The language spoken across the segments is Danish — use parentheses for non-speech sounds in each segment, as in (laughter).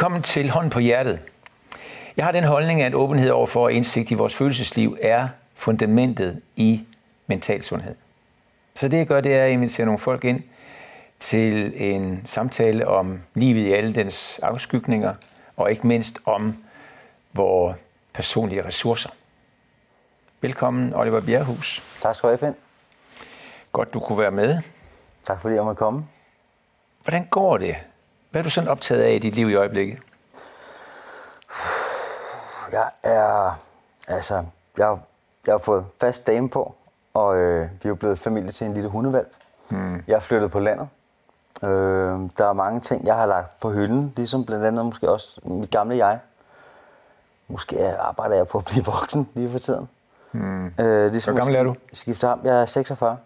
Velkommen til Hånd på Hjertet. Jeg har den holdning, at åbenhed over for indsigt i vores følelsesliv er fundamentet i mental sundhed. Så det jeg gør, det er at invitere nogle folk ind til en samtale om livet i alle dens afskygninger, og ikke mindst om vores personlige ressourcer. Velkommen, Oliver Bjerghus. Tak skal du have, Finn. Godt, du kunne være med. Tak fordi jeg måtte komme. Hvordan går det? Hvad er du sådan optaget af i dit liv i øjeblikket? Jeg er, altså, jeg, jeg har fået fast dame på, og øh, vi er blevet familie til en lille hundevalg. Mm. Jeg er flyttet på landet. Øh, der er mange ting, jeg har lagt på hylden, ligesom blandt andet måske også mit gamle jeg. Måske arbejder jeg på at blive voksen lige for tiden. Mm. Øh, ligesom Hvor gammel er du? Skifter ham. Jeg er 46. Jeg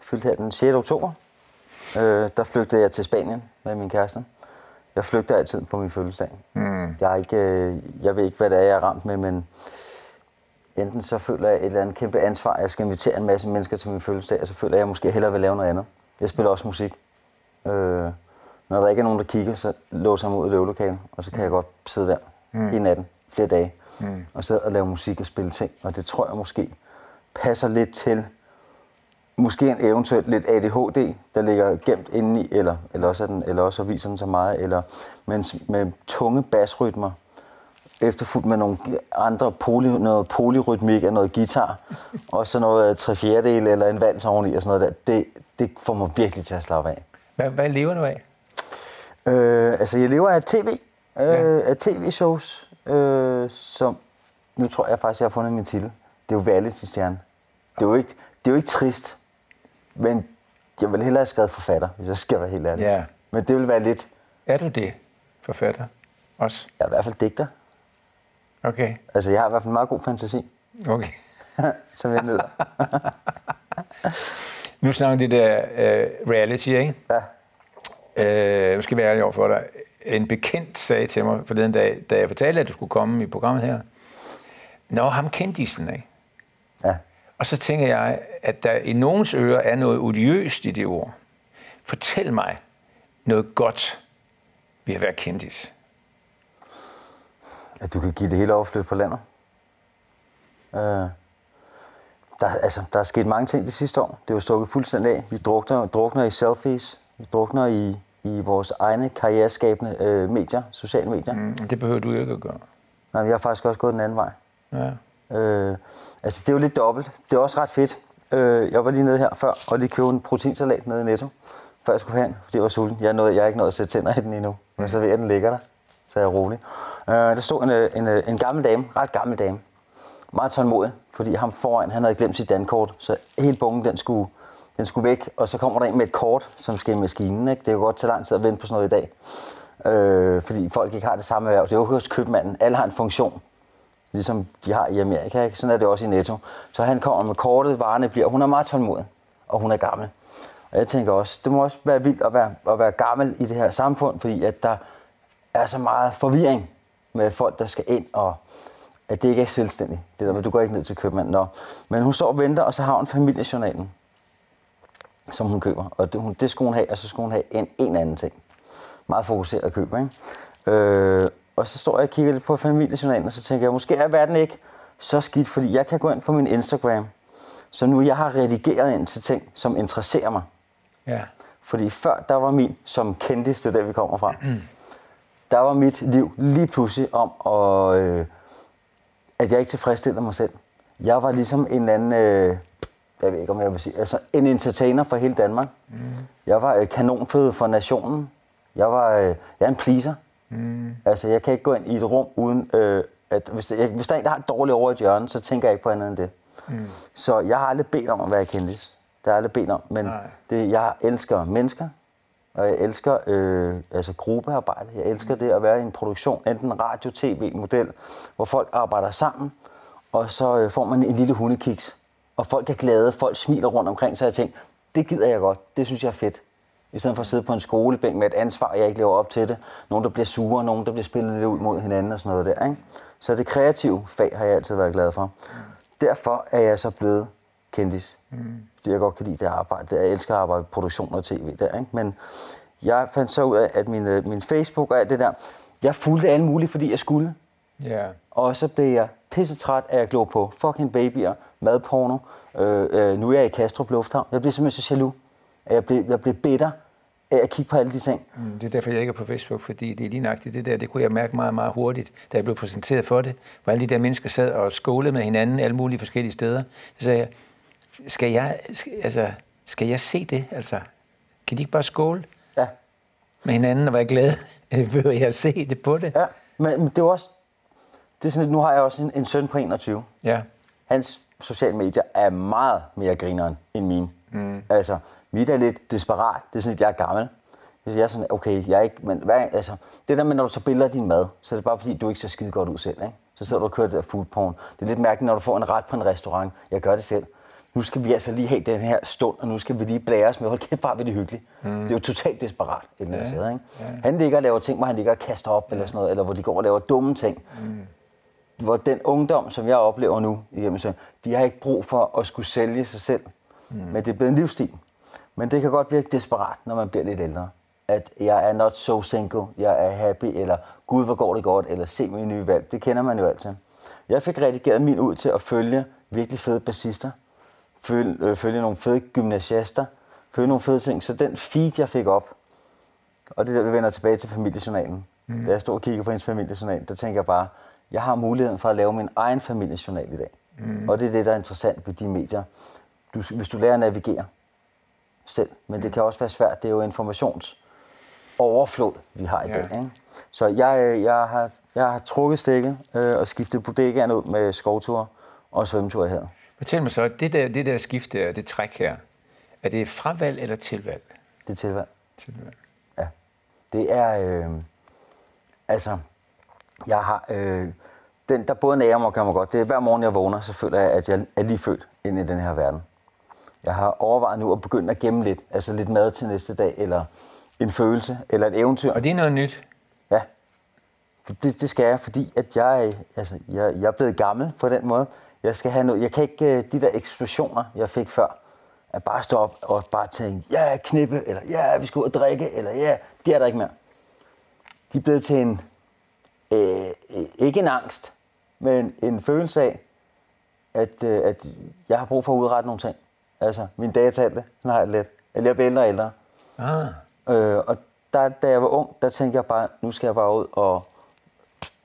fyldte her den 6. oktober. Øh, der flygtede jeg til Spanien med min kæreste. Jeg flygter altid på min fødselsdag. Mm. Jeg, er ikke, øh, jeg ved ikke, hvad det er, jeg er ramt med, men enten så føler jeg et eller andet kæmpe ansvar, jeg skal invitere en masse mennesker til min fødselsdag, og så føler jeg, at jeg måske hellere vil lave noget andet. Jeg spiller også musik. Øh, når der ikke er nogen, der kigger, så låser jeg mig ud i løvelokalet, og så kan jeg godt sidde der mm. hele natten, flere dage, mm. og sidde og lave musik og spille ting. Og det tror jeg måske passer lidt til, måske en eventuelt lidt ADHD, der ligger gemt indeni, eller, eller, også, den, eller også viser den så meget, eller mens med tunge basrytmer, efterfulgt med nogle andre poly, noget polyrytmik af noget guitar, (laughs) og så noget tre fjerdedel eller en vals oveni og sådan noget der. Det, det får mig virkelig til at slappe af. Hvad, hvad lever du af? Øh, altså, jeg lever af tv, øh, ja. af tv-shows, øh, som, nu tror jeg faktisk, jeg har fundet min titel. Det er jo reality-stjerne. Det er jo ikke, det er jo ikke trist, men jeg vil hellere have skrevet forfatter, hvis jeg skal være helt ærlig. Ja. Men det vil være lidt... Er du det, forfatter? Også? Jeg er i hvert fald digter. Okay. Altså, jeg har i hvert fald meget god fantasi. Okay. (laughs) som jeg nyder. (laughs) nu snakker det der uh, reality, ikke? Ja. Uh, nu skal jeg være ærlig over for dig. En bekendt sagde til mig for den dag, da jeg fortalte, at du skulle komme i programmet her. Nå, ham kendte sådan, ikke? Ja. Og så tænker jeg, at der i nogens ører er noget odiøst i det ord. Fortæl mig noget godt ved at være kendis. At du kan give det hele overflyt på landet. Øh, der, altså, der er sket mange ting de sidste år. Det er jo stukket fuldstændig af. Vi drukner, drukner i selfies. Vi drukner i, i vores egne karriereskabende øh, medier, sociale medier. Mm, det behøver du ikke at gøre. Nej, vi har faktisk også gået den anden vej. Ja. Øh, altså, det er jo lidt dobbelt. Det er også ret fedt. Øh, jeg var lige nede her før og lige købte en proteinsalat nede i Netto, før jeg skulle herind, fordi jeg var sulten. Jeg, nåede, jeg er ikke nået at sætte tænder i den endnu, men så ved jeg, at den ligger der, så jeg er rolig. Øh, der stod en, øh, en, øh, en gammel dame, ret gammel dame, meget tålmodig, fordi ham foran, han havde glemt sit dankort, så hele bunken, den skulle, den skulle væk, og så kommer der en med et kort, som skal i maskinen. Ikke? Det er jo godt til lang tid at vente på sådan noget i dag, øh, fordi folk ikke har det samme erhverv. Det er jo hos købmanden. Alle har en funktion ligesom de har i Amerika. Ikke? Sådan er det også i Netto. Så han kommer med kortet, varerne bliver, hun er meget tålmodig, og hun er gammel. Og jeg tænker også, det må også være vildt at være, at være gammel i det her samfund, fordi at der er så meget forvirring med folk, der skal ind, og at det ikke er selvstændigt. Det der med, du går ikke ned til købmanden. Nå. Men hun står og venter, og så har hun familiejournalen, som hun køber. Og det, hun, det skulle hun have, og så skulle hun have en, en anden ting. Meget fokuseret køber, ikke? Øh, og så står jeg og kigger lidt på familiejournalen, og så tænker jeg, måske er verden ikke så skidt, fordi jeg kan gå ind på min Instagram, så nu jeg har redigeret ind til ting, som interesserer mig. Ja. Fordi før, der var min, som kendte det der vi kommer fra, (clears throat) der var mit liv lige pludselig om, at, øh, at jeg ikke tilfredsstillede mig selv. Jeg var ligesom en anden, øh, jeg ved ikke om jeg vil sige, altså en entertainer for hele Danmark. Mm. Jeg var øh, kanonføde for nationen. Jeg var øh, jeg er en pleaser. Mm. Altså, jeg kan ikke gå ind i et rum uden, øh, at hvis, jeg, hvis der er en, der har et dårligt over et hjørne, så tænker jeg ikke på andet end det. Mm. Så jeg har aldrig bedt om at være kendis. Det har jeg aldrig bedt om. Men det, jeg elsker mennesker, og jeg elsker øh, altså gruppearbejde. Jeg elsker mm. det at være i en produktion, enten radio-tv-model, hvor folk arbejder sammen, og så øh, får man en lille hundekiks. Og folk er glade, folk smiler rundt omkring, så jeg tænker, det gider jeg godt, det synes jeg er fedt. I stedet for at sidde på en skolebænk med et ansvar, og jeg ikke lever op til det. Nogen, der bliver sure, nogen, der bliver spillet lidt ud mod hinanden og sådan noget der. Ikke? Så det kreative fag har jeg altid været glad for. Derfor er jeg så blevet kendis. Mm. Fordi jeg godt kan lide det arbejde. Jeg elsker at arbejde med produktion og tv der. Ikke? Men jeg fandt så ud af, at min, øh, min Facebook og alt det der, jeg fulgte alle mulige, fordi jeg skulle. Ja. Og så blev jeg pissetræt af at glo på fucking babyer, madporno. Øh, øh, nu er jeg i Kastrup Lufthavn. Jeg blev simpelthen så jaloux, jeg blev, jeg blev bitter af at kigge på alle de ting. Mm, Det er derfor, jeg ikke er på Facebook, fordi det er lige nøjagtigt det der. Det kunne jeg mærke meget, meget hurtigt, da jeg blev præsenteret for det. Hvor alle de der mennesker sad og skålede med hinanden alle mulige forskellige steder. Så sagde jeg, skal jeg, altså, skal jeg se det? Altså, kan de ikke bare skåle Ja, med hinanden og være glade? (laughs) Eller behøver jeg at se det på det? ja. Men, men det er også... Det er sådan, nu har jeg også en, en søn på 21. Ja. Hans sociale medier er meget mere grineren end mine. Mm. Altså, mit er lidt desperat. Det er sådan lidt, jeg er gammel. Hvis jeg er sådan, okay, jeg er ikke, men hvad, altså, det der med, når du så billeder din mad, så er det bare fordi, du ikke ser skide godt ud selv, ikke? Så sidder du og kører det der food porn. Det er lidt mærkeligt, når du får en ret på en restaurant. Jeg gør det selv. Nu skal vi altså lige have den her stund, og nu skal vi lige blære os med, hold kæft, bare ved det hyggeligt. Mm. Det er jo totalt desperat et eller andet Ja, sted, ikke? ja. Han ligger og laver ting, hvor han ligger og kaster op, eller sådan noget, eller hvor de går og laver dumme ting hvor den ungdom, som jeg oplever nu igennem søn, de har ikke brug for at skulle sælge sig selv. Mm. Men det er blevet en livsstil. Men det kan godt virke desperat, når man bliver lidt ældre. At jeg er not so single, jeg er happy, eller gud, hvor går det godt, eller se min nye valg. Det kender man jo altid. Jeg fik redigeret min ud til at følge virkelig fede bassister, følge, øh, følge nogle fede gymnasiaster, følge nogle fede ting. Så den feed, jeg fik op, og det der, vi vender tilbage til familiejournalen. Mm. Da jeg stod og kiggede på hendes familiejournal, der tænker jeg bare, jeg har muligheden for at lave min egen familiejournal i dag. Mm. Og det er det, der er interessant ved de medier. Du, hvis du lærer at navigere selv, men det kan også være svært. Det er jo informationsoverflod, vi har i Ja. dag. Ikke? Så jeg, jeg, har, jeg har trukket stikket øh, og skiftet bodegaen ud med skovtur og svømmetur her. Fortæl mig så, det der, det der skift der, det træk her, er det fravalg eller tilvalg? Det er tilvalg. Tilvalg. Ja. Det er, øh, altså, jeg har, øh, den, der både nærer mig og gør mig godt, det er hver morgen, jeg vågner, så føler jeg, at jeg er lige født ind i den her verden. Jeg har overvejet nu at begynde at gemme lidt, altså lidt mad til næste dag, eller en følelse, eller et eventyr. Og det er noget nyt. Ja, det, det skal jeg, fordi at jeg, altså, jeg, jeg er blevet gammel på den måde. Jeg skal have noget, jeg kan ikke, øh, de der eksplosioner, jeg fik før, at bare stå op og bare tænke, ja, knippe, eller ja, vi skal ud og drikke, eller ja, det er der ikke mere. De er blevet til en, øh, øh, ikke en angst, men en følelse af, at, øh, at jeg har brug for at udrette nogle ting. Altså, min datalte, sådan har jeg lidt. Eller jeg bliver ældre og ældre. Ah, Øh, og der, da jeg var ung, der tænkte jeg bare, nu skal jeg bare ud og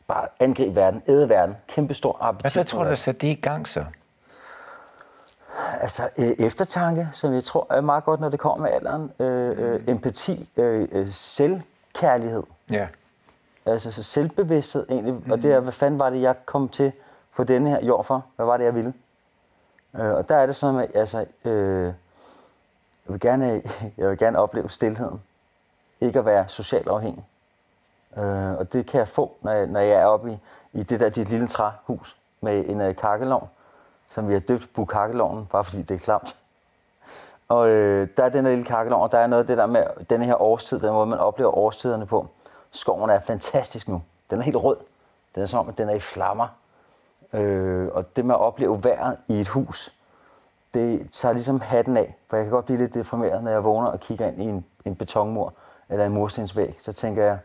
bare angribe verden, æde verden. Kæmpe stor appetit. hvad, tror du, der satte det i gang så? Altså øh, eftertanke, som jeg tror er meget godt, når det kommer med alderen. Øh, øh, empati, øh, øh, selvkærlighed. Ja. Altså så selvbevidsthed egentlig. Mm. Og det er, hvad fanden var det, jeg kom til på denne her jord for? Hvad var det, jeg ville? Øh, og der er det sådan at altså, øh, jeg, vil gerne, (laughs) jeg vil gerne opleve stillheden. Ikke at være socialt afhængig. Øh, og det kan jeg få, når jeg, når jeg er oppe i, i det der dit lille træhus med en øh, kakkelovn, som vi har døbt Bukakkelovnen, bare fordi det er klamt. (laughs) Og øh, der er den der lille kakkelovn, og der er noget af det der med den her årstid, den måde man oplever årstiderne på. Skoven er fantastisk nu. Den er helt rød. Den er som om, at den er i flammer. Øh, og det med at opleve vejret i et hus, det tager ligesom hatten af. For jeg kan godt blive lidt deprimeret, når jeg vågner og kigger ind i en, en betonmur eller en murstensvæg. Så tænker jeg,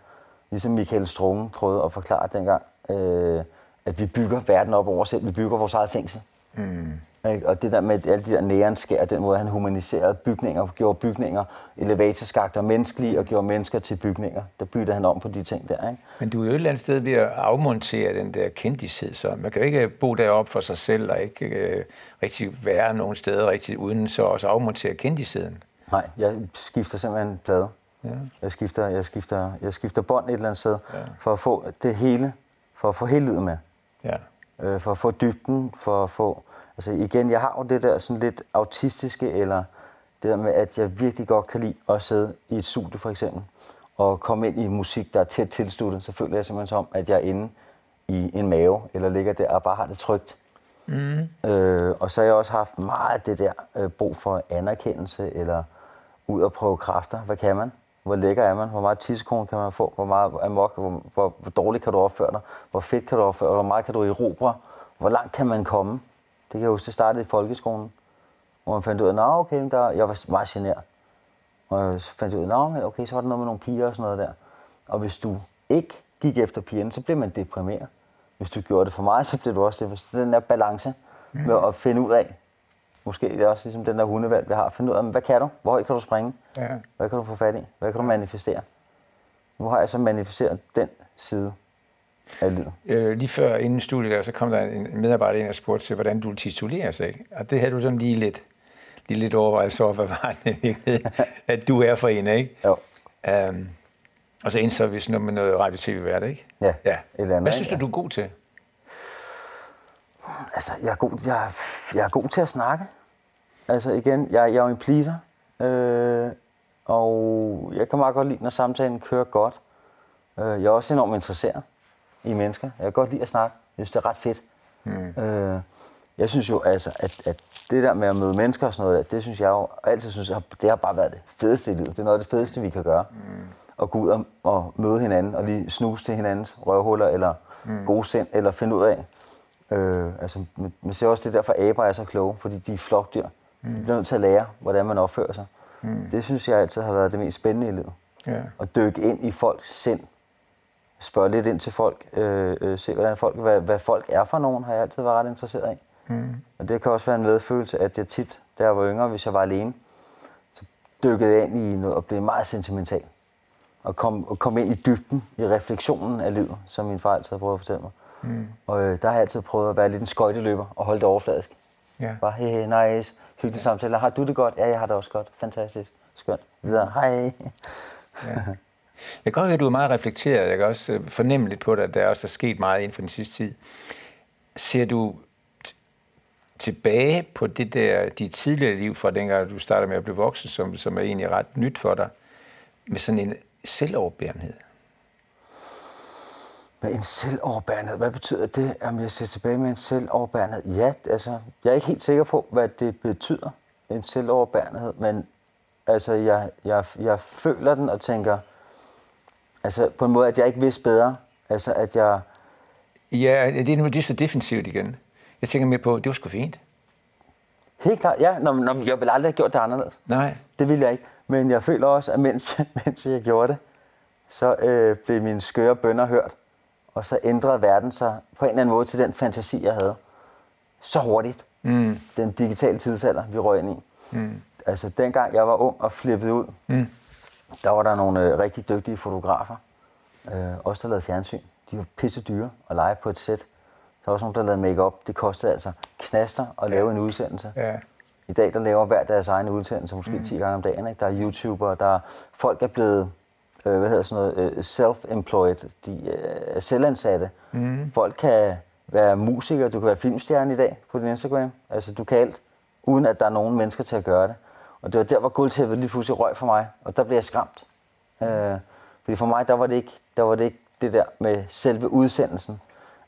ligesom Michael Strunge prøvede at forklare dengang, øh, at vi bygger verden op over os selv. Vi bygger vores eget fængsel. Mm. Ikke? Og det der med alle de der nærenskær, den måde han humaniserede bygninger, gjorde bygninger, elevatorskakter menneskelige og gjorde mennesker til bygninger. Der byttede han om på de ting der. Ikke? Men du er jo et eller andet sted ved at afmontere den der kendished, så man kan jo ikke bo deroppe for sig selv og ikke øh, rigtig være nogen steder rigtig uden så også afmontere kendisheden. Nej, jeg skifter simpelthen plade. Ja. Jeg skifter, jeg skifter, jeg skifter bånd et eller andet sted, ja. for at få det hele, for at få livet med. Ja. øh, for at få dybden, for at få... Altså igen, jeg har jo det der sådan lidt autistiske, eller det der med, at jeg virkelig godt kan lide at sidde i et studie for eksempel, og komme ind i musik, der er tæt tilsluttet, så føler jeg simpelthen som, at jeg er inde i en mave, eller ligger der og bare har det trygt. Mm. Øh, og så har jeg også haft meget det der øh, brug for anerkendelse, eller ud og prøve kræfter. Hvad kan man? Hvor lækker er man? Hvor meget tissekone kan man få? Hvor meget amok? Hvor, hvor, hvor dårligt kan du opføre dig? Hvor fedt kan du opføre dig? Hvor meget kan du erobre? Hvor langt kan man komme? Det kan jeg huske, det startede i folkeskolen, hvor man fandt ud af, at okay, der, jeg var meget generet. Og så fandt jeg ud af, at okay, så var der noget med nogle piger og sådan noget der. Og hvis du ikke gik efter pigerne, så blev man deprimeret. Hvis du gjorde det for mig, så blev du også det. Så den der balance med at finde ud af, måske det er også ligesom den der hundevalg, vi har, finde ud af, hvad kan du? Hvor højt kan du springe? Ja. Hvad kan du få fat i? Hvad kan du manifestere? Nu har jeg så manifesteret den side. Øh, lige før inden studiet der, så kom der en medarbejder ind og spurgte til, hvordan du titulerer Ikke? Og det havde du sådan lige lidt, lige lidt overvejelse over, hvad var det (laughs) at du er for en, ikke? Jo. Um, og så indså vi sådan noget med noget radio-tv-vært, ikke? Ja, ja. et eller andet, Hvad synes du, ikke? du er god til? Altså, jeg er god, jeg, jeg er god til at snakke. Altså igen, jeg, jeg er jo en pleaser. Øh, og jeg kan meget godt lide, når samtalen kører godt. Øh, jeg er også enormt interesseret i mennesker. Jeg kan godt lide at snakke. Jeg synes, det er ret fedt. Mm. Øh, jeg synes jo, altså, at, at det der med at møde mennesker og sådan noget, det synes jeg jo altid synes, at det har bare været det fedeste i livet. Det er noget af det fedeste, vi kan gøre. Mm. At gå ud og, og møde hinanden og lige snuse til hinandens røvhuller eller mm. gode sind, eller finde ud af. Øh, altså, man ser også det der for aber er så kloge, fordi de er flokdyr. Mm. De bliver nødt til at lære, hvordan man opfører sig. Mm. Det synes jeg altid har været det mest spændende i livet. Ja. At dykke ind i folks sind. Spørge lidt ind til folk. Øh, øh, se, hvordan folk, hvad, hvad folk er for nogen, har jeg altid været ret interesseret i. Mm. Og det kan også være en medfølelse, at jeg tit, da jeg var yngre, hvis jeg var alene, så dykkede jeg ind i noget og blev meget sentimental. Og kom, og kom ind i dybden, i refleksionen af livet, som min far altid har prøvet at fortælle mig. Mm. Og øh, der har jeg altid prøvet at være lidt en skøjteløber og holde det overfladisk. Ja. Bare, hey, hey, nice, hyggelig samtale. Har du det godt? Ja, jeg har det også godt. Fantastisk. Skønt. Videre. Hej. Ja. Jeg kan godt høre, at du er meget reflekteret. Jeg kan også øh, fornemme lidt på dig, at der også er sket meget inden for den sidste tid. Ser du t- tilbage på det der, dit tidligere liv fra dengang, du startede med at blive voksen, som, som er egentlig ret nyt for dig, med sådan en selvoverbærenhed? Med en selvoverbærenhed, hvad betyder det, om jeg ser tilbage med en selvoverbærenhed? Ja, altså, jeg er ikke helt sikker på, hvad det betyder, en selvoverbærenhed, men altså, jeg, jeg, jeg føler den og tænker, altså på en måde, at jeg ikke vidste bedre. Altså, at jeg, Ja, det er, nu- det er så defensivt igen. Jeg tænker mere på, det var sgu fint. helt klart, ja, når, når, jeg ville aldrig have gjort det anderledes. Nej. Det ville jeg ikke. Men jeg føler også, at mens, (laughs) mens jeg gjorde det, så øh, blev mine skøre bønder hørt. Og så ændrede verden sig på en eller anden måde til den fantasi, jeg havde. Så hurtigt. Mm. Den digitale tidsalder, vi røg ind i. Mm. Altså, dengang jeg var ung og flippede ud, Mm. Der var der nogle øh, rigtig dygtige fotografer. Øh, også der lavede fjernsyn. De var pisse dyre at lege på et sæt. Der var også nogen, der lavede make-up. Det kostede altså knaster at lave en udsendelse. Ja. I dag der laver hver deres egen udsendelse, måske mm. 10 gange om dagen. Ikke? Der er YouTubere, der er, folk er blevet øh, hvad hedder sådan noget, øh, self-employed, de øh, er selvansatte. Mm. Folk kan være musikere, du kan være filmstjerne i dag på din Instagram. Altså du kan alt, uden at der er nogen mennesker til at gøre det. Og det var der, hvor guldtæppet lige pludselig røg for mig, og der blev jeg skræmt. Øh, fordi for mig, der var, det ikke, der var det ikke det der med selve udsendelsen,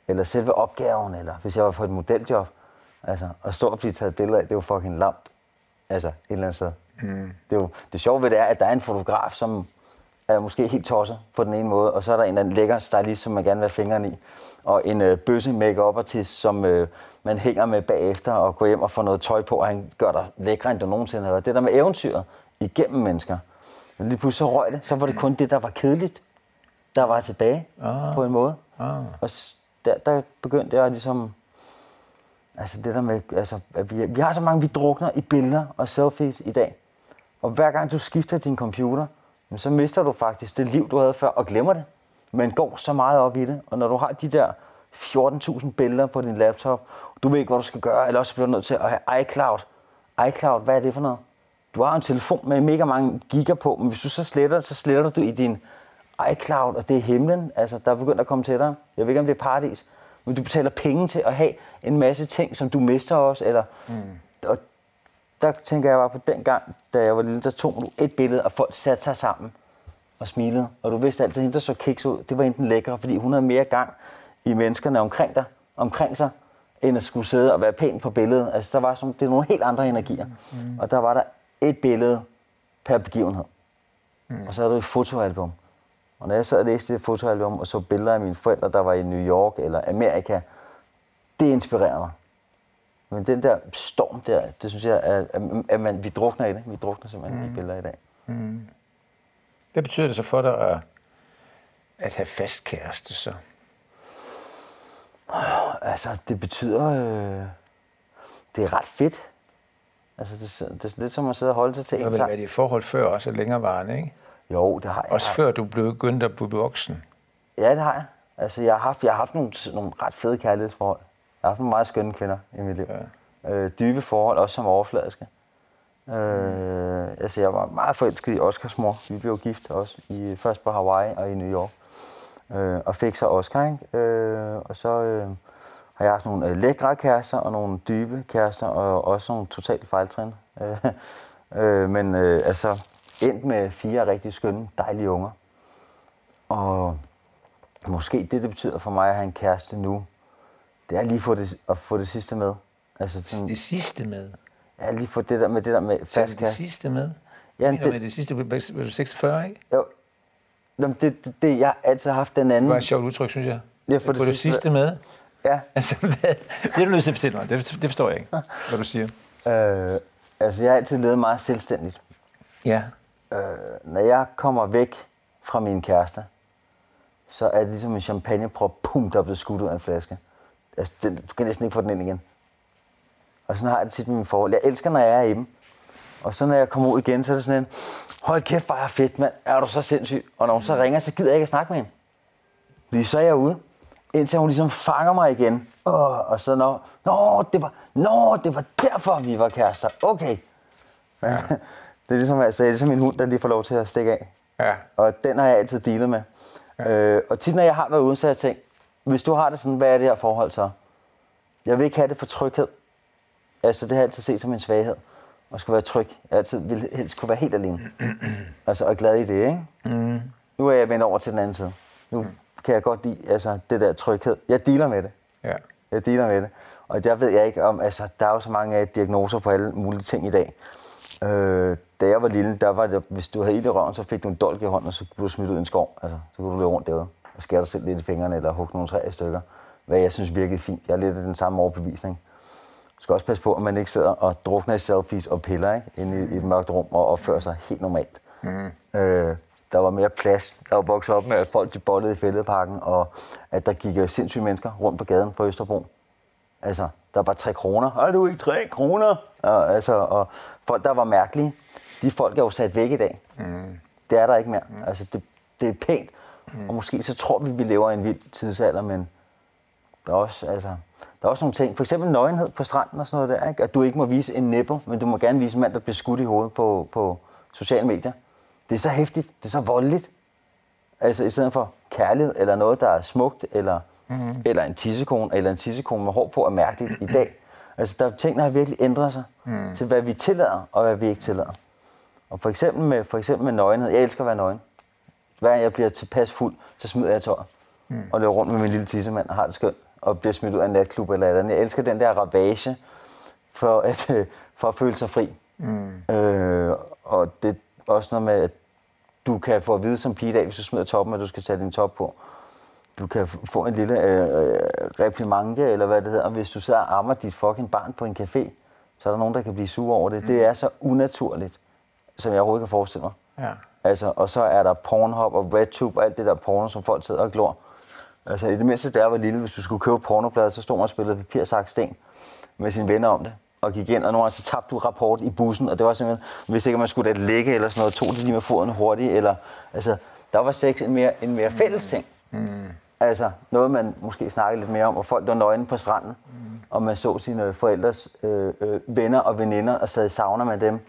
eller selve opgaven, eller hvis jeg var på et modeljob. Altså, at stå og blive taget billeder af, det var fucking lamt. Altså, et eller andet sted. Mm. Det, er jo, det sjove ved det er, at der er en fotograf, som er måske helt tosset på den ene måde, og så er der en eller anden lækker stylist, som man gerne vil have fingrene i, og en øh, bøsse make artist som øh, man hænger med bagefter og går hjem og får noget tøj på, og han gør dig lækre, end du nogensinde har været. Det der med eventyret igennem mennesker. Men lige pludselig så røg det, så var det kun det, der var kedeligt, der var tilbage Ah. på en måde. Ah. Og der, der begyndte jeg ligesom... Altså det der med, altså, at vi, vi har så mange, vi drukner i billeder og selfies i dag. Og hver gang du skifter din computer, men så mister du faktisk det liv, du havde før, og glemmer det. Men går så meget op i det. Og når du har de der 14.000 billeder på din laptop, du ved ikke, hvad du skal gøre, eller også bliver du nødt til at have iCloud. iCloud, hvad er det for noget? Du har en telefon med mega mange giga på, men hvis du så sletter, så sletter du i din iCloud, og det er himlen, altså, der er begyndt at komme til dig. Jeg ved ikke, om det er paradis, men du betaler penge til at have en masse ting, som du mister også, eller... Mm. Der tænker jeg bare på den gang, da jeg var lille, der tog du et billede, og folk satte sig sammen og smilede. Og du vidste altid, at hende, der så kiks ud, det var enten lækre, fordi hun havde mere gang i menneskerne omkring dig, omkring sig, end at skulle sidde og være pæn på billedet. Altså, der var sådan, det er nogle helt andre energier. Mm. Og der var der et billede per begivenhed. Mm. Og så havde du et fotoalbum. Og når jeg sad og læste det fotoalbum og så billeder af mine forældre, der var i New York eller Amerika, det inspirerede mig. Men den der storm der, det synes jeg, at, at, man, vi drukner i det. Vi drukner simpelthen mm. i billeder i dag. Hvad betyder det så for dig at, at have fast kæreste så? Altså, det betyder... Øh, det er ret fedt. Altså, det, det er lidt som at sidde og holde sig til Det har en sang. været i forhold før også længerevarende, ikke? Jo, det har jeg. Også før du blev begyndt at blive voksen. Ja, det har jeg. Altså, jeg har haft, jeg har haft nogle, nogle ret fede kærlighedsforhold. Jeg har haft nogle meget skønne kvinder i mit liv. Ja. Øh, dybe forhold, også som overfladiske. Øh, altså, jeg var meget forelsket i Oscars mor. Vi blev gift også, i, først på Hawaii og i New York. Øh, og fik så Oscar, ikke? Øh, og så øh, har jeg haft nogle øh, lækre kærester og nogle dybe kærester, og også nogle totalt fejltrin. Øh, øh, men øh, altså, endt med fire rigtig skønne, dejlige unger. Og måske det, det betyder for mig at have en kæreste nu, det er lige få det, at få det sidste med. Altså sådan, Det sidste med. ja, lige få det der med det der med fast det sidste med? Ja, det- med det sidste, blev du 46, ikke? Jo. Jamen, det, det, det, jeg har altid haft den anden. Det var et sjovt udtryk, synes jeg. Ja, for det det sidste- sidste med. Ja, Altså, hvad? (laughs) det er du nødt til at fortælle mig. Det, det forstår jeg ikke, hvad du siger. (laughs) øh, altså jeg har altid levet meget selvstændigt. Ja. Øh, når jeg kommer væk fra min kæreste, så er det ligesom en champagneprop, pum, der er blevet skudt ud af en flaske. Altså, den, du kan næsten ikke få den ind igen. Og sådan har jeg det tit med mine forhold. Jeg elsker, når jeg er i dem. Og så når jeg kommer ud igen, så er det sådan en, hold kæft, er jeg fedt, mand. Er du så sindssyg? Og når hun så ringer, så gider jeg ikke at snakke med hende. Fordi så er jeg ude. Indtil hun ligesom fanger mig igen. Åh, og så når, nå, det var, nå, det var derfor, vi var kærester. Okay. Men, ja. (laughs) det, er ligesom, altså, det er ligesom en hund, der lige får lov til at stikke af. Ja. Og den har jeg altid dealet med. Ja. Øh, og tit når jeg har været ude, så har jeg tænkt, hvis du har det sådan, hvad er det her forhold så? Jeg vil ikke have det for tryghed. Altså det har jeg altid set som en svaghed. Og skulle være tryg. Jeg altid vil helst kunne være helt alene. (clears throat) altså og glad i det, ikke? Mm. Nu er jeg vendt over til den anden side. Nu kan jeg godt lide altså, det der tryghed. Jeg dealer med det. Ja. Jeg dealer med det. Og der ved jeg ikke om, altså der er jo så mange af diagnoser på alle mulige ting i dag. Øh, da jeg var lille, der var det, hvis du havde ild i røven, så fik du en dolk i hånden, og så kunne du smide ud i en skov. Altså, så kunne du løbe rundt derude og skære dig selv lidt i fingrene, eller hugge nogle træer i stykker. Hvad jeg synes virkede fint. Jeg er lidt af den samme overbevisning. Du skal også passe på, at man ikke sidder og drukner i selfies og piller ikke? inde i, i et mørkt rum og opfører sig helt normalt. Mm. Øh, der var mere plads. Der var vokset op med, at folk de bollede i fældeparken, og at der gik sindssyge mennesker rundt på gaden på Østerbro. Altså, der var tre kroner. Har du ikke tre kroner? Og, altså, og folk, der var mærkelige, de folk er jo sat væk i dag. Mm. Det er der ikke mere. Mm. Altså, det, det er pænt. Mm. Og måske så tror vi, vi lever i en vild tidsalder, men der er også, altså, der er også nogle ting. For eksempel nøgenhed på stranden og sådan noget der. Ikke? At du ikke må vise en nipple, men du må gerne vise en mand, der bliver skudt i hovedet på, på sociale medier. Det er så hæftigt. Det er så voldeligt. Altså i stedet for kærlighed, eller noget, der er smukt, eller, mm-hmm. eller en tissekone, eller en tissekone med hår på er mærkeligt i dag. (clears throat) Altså der er ting, der har virkelig ændret sig mm. til, hvad vi tillader, og hvad vi ikke tillader. Og for eksempel med, for eksempel med nøgenhed. Jeg elsker at være nøgen. Hver gang jeg bliver tilpas fuld, så smider jeg tøjet. Mm. Og løber rundt med min lille tissemand og har det skønt. Og bliver smidt ud af en natklub eller et eller andet. Jeg elsker den der ravage for at, øh, (laughs) for at føle sig fri. Mm. Øh, og det er også noget med, at du kan få at vide som pige i dag, hvis du smider toppen, at du skal tage din top på. Du kan få en lille øh, reprimande, eller hvad det hedder, hvis du sidder og ammer dit fucking barn på en café, så er der nogen, der kan blive sure over det. Mm. Det er så unaturligt, som jeg overhovedet kan forestille mig. Ja. Altså, og så er der Pornhub og RedTube og alt det der porno, som folk sidder og glor. Altså, i det mindste, da jeg var lille, hvis du skulle købe pornobladet, så stod man og spillede papir, saks, sten med sine venner om det. Og gik ind, og nogle gange så tabte du rapport i bussen, og det var simpelthen, hvis ikke man skulle det ligge eller sådan noget, tog det lige med foden hurtigt, eller, altså, der var sex en mere, en mere fælles ting. Mm. Altså, noget man måske snakkede lidt mere om, og folk var nøgne på stranden, mm. og man så sine forældres øh, øh, venner og veninder, og sad i sauna med dem,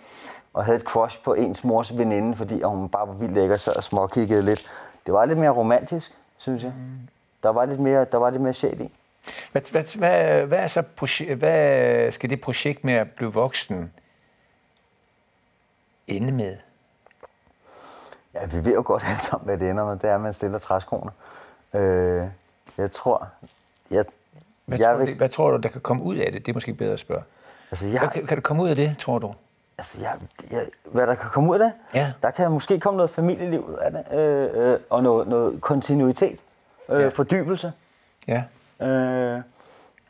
og havde et crush på ens mors veninde, fordi hun bare var vildt lækker, så og småkiggede lidt. Det var lidt mere romantisk, synes jeg. Mm. Der var lidt mere, der var lidt mere sjæl i. Hvad, hvad, hvad, hvad, er så hvad skal det projekt med at blive voksen ende med? Ja, vi ved jo godt alle sammen, hvad det ender med. Det er, at man stiller træskoene. Øh, jeg tror... Jeg, Hvad, jeg tror du, hvad tror du, der kan komme ud af det? Det er måske bedre at spørge. altså, Hvad, jeg, kan, kan der komme ud af det, tror du? Altså, jeg, jeg, hvad der kan komme ud af det? Ja. Der kan måske komme noget familieliv ud af det, øh, øh, og noget, noget kontinuitet, øh, Ja. fordybelse. Ja. Øh,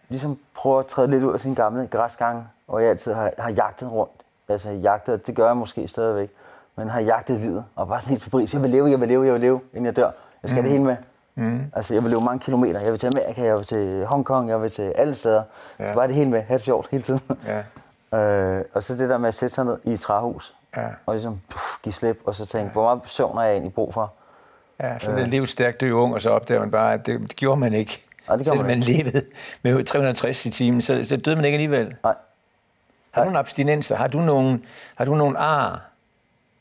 ligesom prøve at træde lidt ud af sin gamle græsgange, hvor jeg altid har, har jagtet rundt. Altså jagtet, det gør jeg måske stadigvæk, men har jagtet livet, og bare sådan helt febrilsk. Jeg vil leve, jeg vil leve, jeg vil leve, inden jeg dør. Jeg skal mm. det hele med. Mm. Altså, jeg vil løbe mange kilometer. Jeg vil til Amerika, jeg vil til Hongkong, jeg vil til alle steder. Ja. Bare det hele med. Ha' det sjovt hele tiden. Ja. Øh, og så det der med at sætte sig ned i et træhus. Ja. Og ligesom puff, give slip, og så tænke, ja. hvor meget søvn er jeg egentlig brug for? Ja, så øh. det levet stærkt, dø ung, og så opdager man bare, at det, det gjorde man ikke. Nej, det Selvom man, man levede med 360 i timen, så, så døde man ikke alligevel. Nej. Har du nogle abstinenser? Har du nogle, har du nogle ar?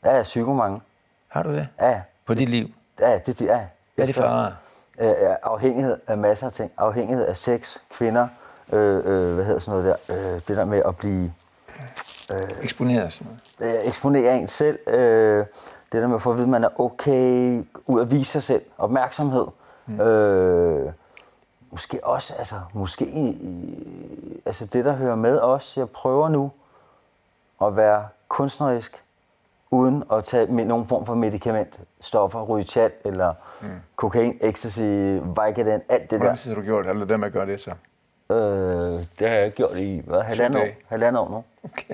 Ja, jeg er mange. Har du det? Ja. På dit liv? Ja, det, ja. Hvad er det for ar? Øh, afhængighed af masser af ting. Afhængighed af sex, kvinder, øh, øh, hvad hedder sådan noget der, øh, det der med at blive... Øh, eksponeret sådan noget. Øh, eksponere en selv. Øh, det der med at få at vide, at man er okay, ud at vise sig selv, opmærksomhed. Mm. Øh, måske også, altså, måske, i, altså det, der hører med også, jeg prøver nu at være kunstnerisk, uden at tage med nogen form for medicament, stoffer, ryge chat, eller mm. kokain, ecstasy, Vicodin, alt det der. Hvordan har du gjort? Du det med at gøre det så? Øh, det har jeg gjort i hvad, halvandet, år, halvandet år nu. Okay.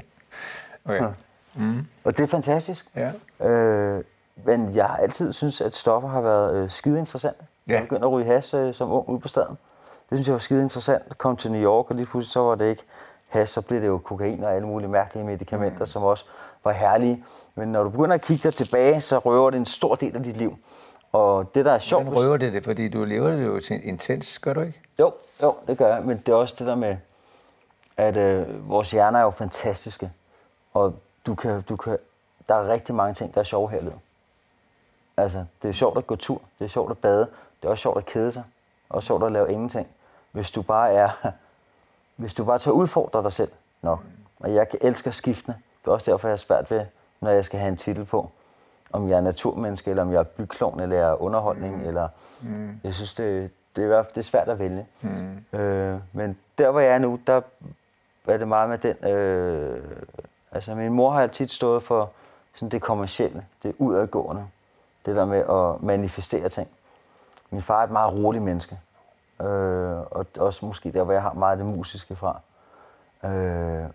okay. Mm. Og det er fantastisk. Ja. Øh, men jeg har altid synes at stoffer har været øh, skide interessant. Ja. Jeg begyndte at ryge has øh, som ung ude på staden. Det synes jeg var skide interessant. Jeg kom til New York, og lige pludselig så var det ikke has, så blev det jo kokain og alle mulige mærkelige medicamenter, mm. som også var herlige. Men når du begynder at kigge dig tilbage, så røver det en stor del af dit liv. Og det, der er sjovt... Hvordan røver det det? Fordi du lever det jo intens, gør du ikke? Jo, jo, det gør jeg. Men det er også det der med, at øh, vores hjerner er jo fantastiske. Og du kan, du kan, der er rigtig mange ting, der er sjove her i livet. Altså, det er sjovt at gå tur, det er sjovt at bade, det er også sjovt at kede sig, og sjovt at lave ingenting. Hvis du bare er, (laughs) hvis du bare tager udfordre dig selv nok. Og jeg elsker skiftende. Det er også derfor, jeg er svært ved, når jeg skal have en titel på, om jeg er naturmenneske, eller om jeg er byklon, eller jeg er underholdning, mm. eller mm. jeg synes, det, det, er, det er svært at vælge. Mm. Øh, men der, hvor jeg er nu, der er det meget med den... Øh, altså, min mor har altid stået for sådan det kommercielle, det udadgående. Det der med at manifestere ting. Min far er et meget roligt menneske. Øh, og også måske der, hvor jeg har meget af det musiske fra. Øh,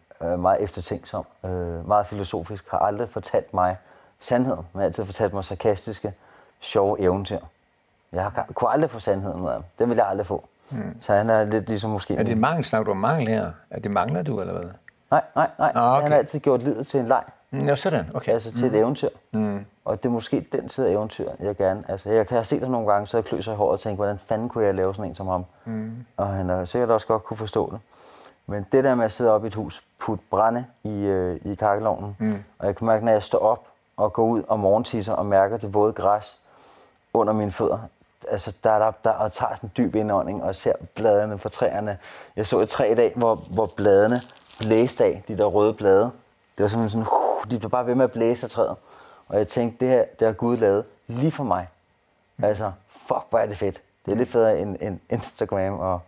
meget eftertænksom, øh, meget filosofisk, har aldrig fortalt mig sandheden, men altid fortalt mig sarkastiske, sjove eventyr. Jeg har, kunne aldrig få sandheden med ham. Den vil jeg aldrig få. Hmm. Så han er lidt ligesom måske... Er det mangel? Snakker du om mangel her? Er det mangler du, eller hvad? Nej, nej, nej. Ah, okay. Han har altid gjort livet til en leg. Mm, ja, sådan. Okay. Altså til mm. et eventyr. Mm. Og det er måske den side af eventyr, jeg gerne... Altså, jeg kan have set ham nogle gange, så jeg kløser i håret og tænker, hvordan fanden kunne jeg lave sådan en som ham? Mm. Og han har sikkert også godt kunne forstå det. Men det der med at sidde op i et hus, putte brænde i, øh, i kakkelovnen, mm. og jeg kan mærke, når jeg står op og går ud og morgentisser og mærker det våde græs under mine fødder, altså der, der, der og tager sådan en dyb indånding og ser bladene fra træerne. Jeg så et træ i dag, hvor, hvor bladene blæste af, de der røde blade. Det var simpelthen sådan, uh, de blev bare ved med at blæse af træet. Og jeg tænkte, det her, det har Gud lavet lige for mig. Altså, fuck, hvor er det fedt. Det er lidt federe end, end Instagram. Og,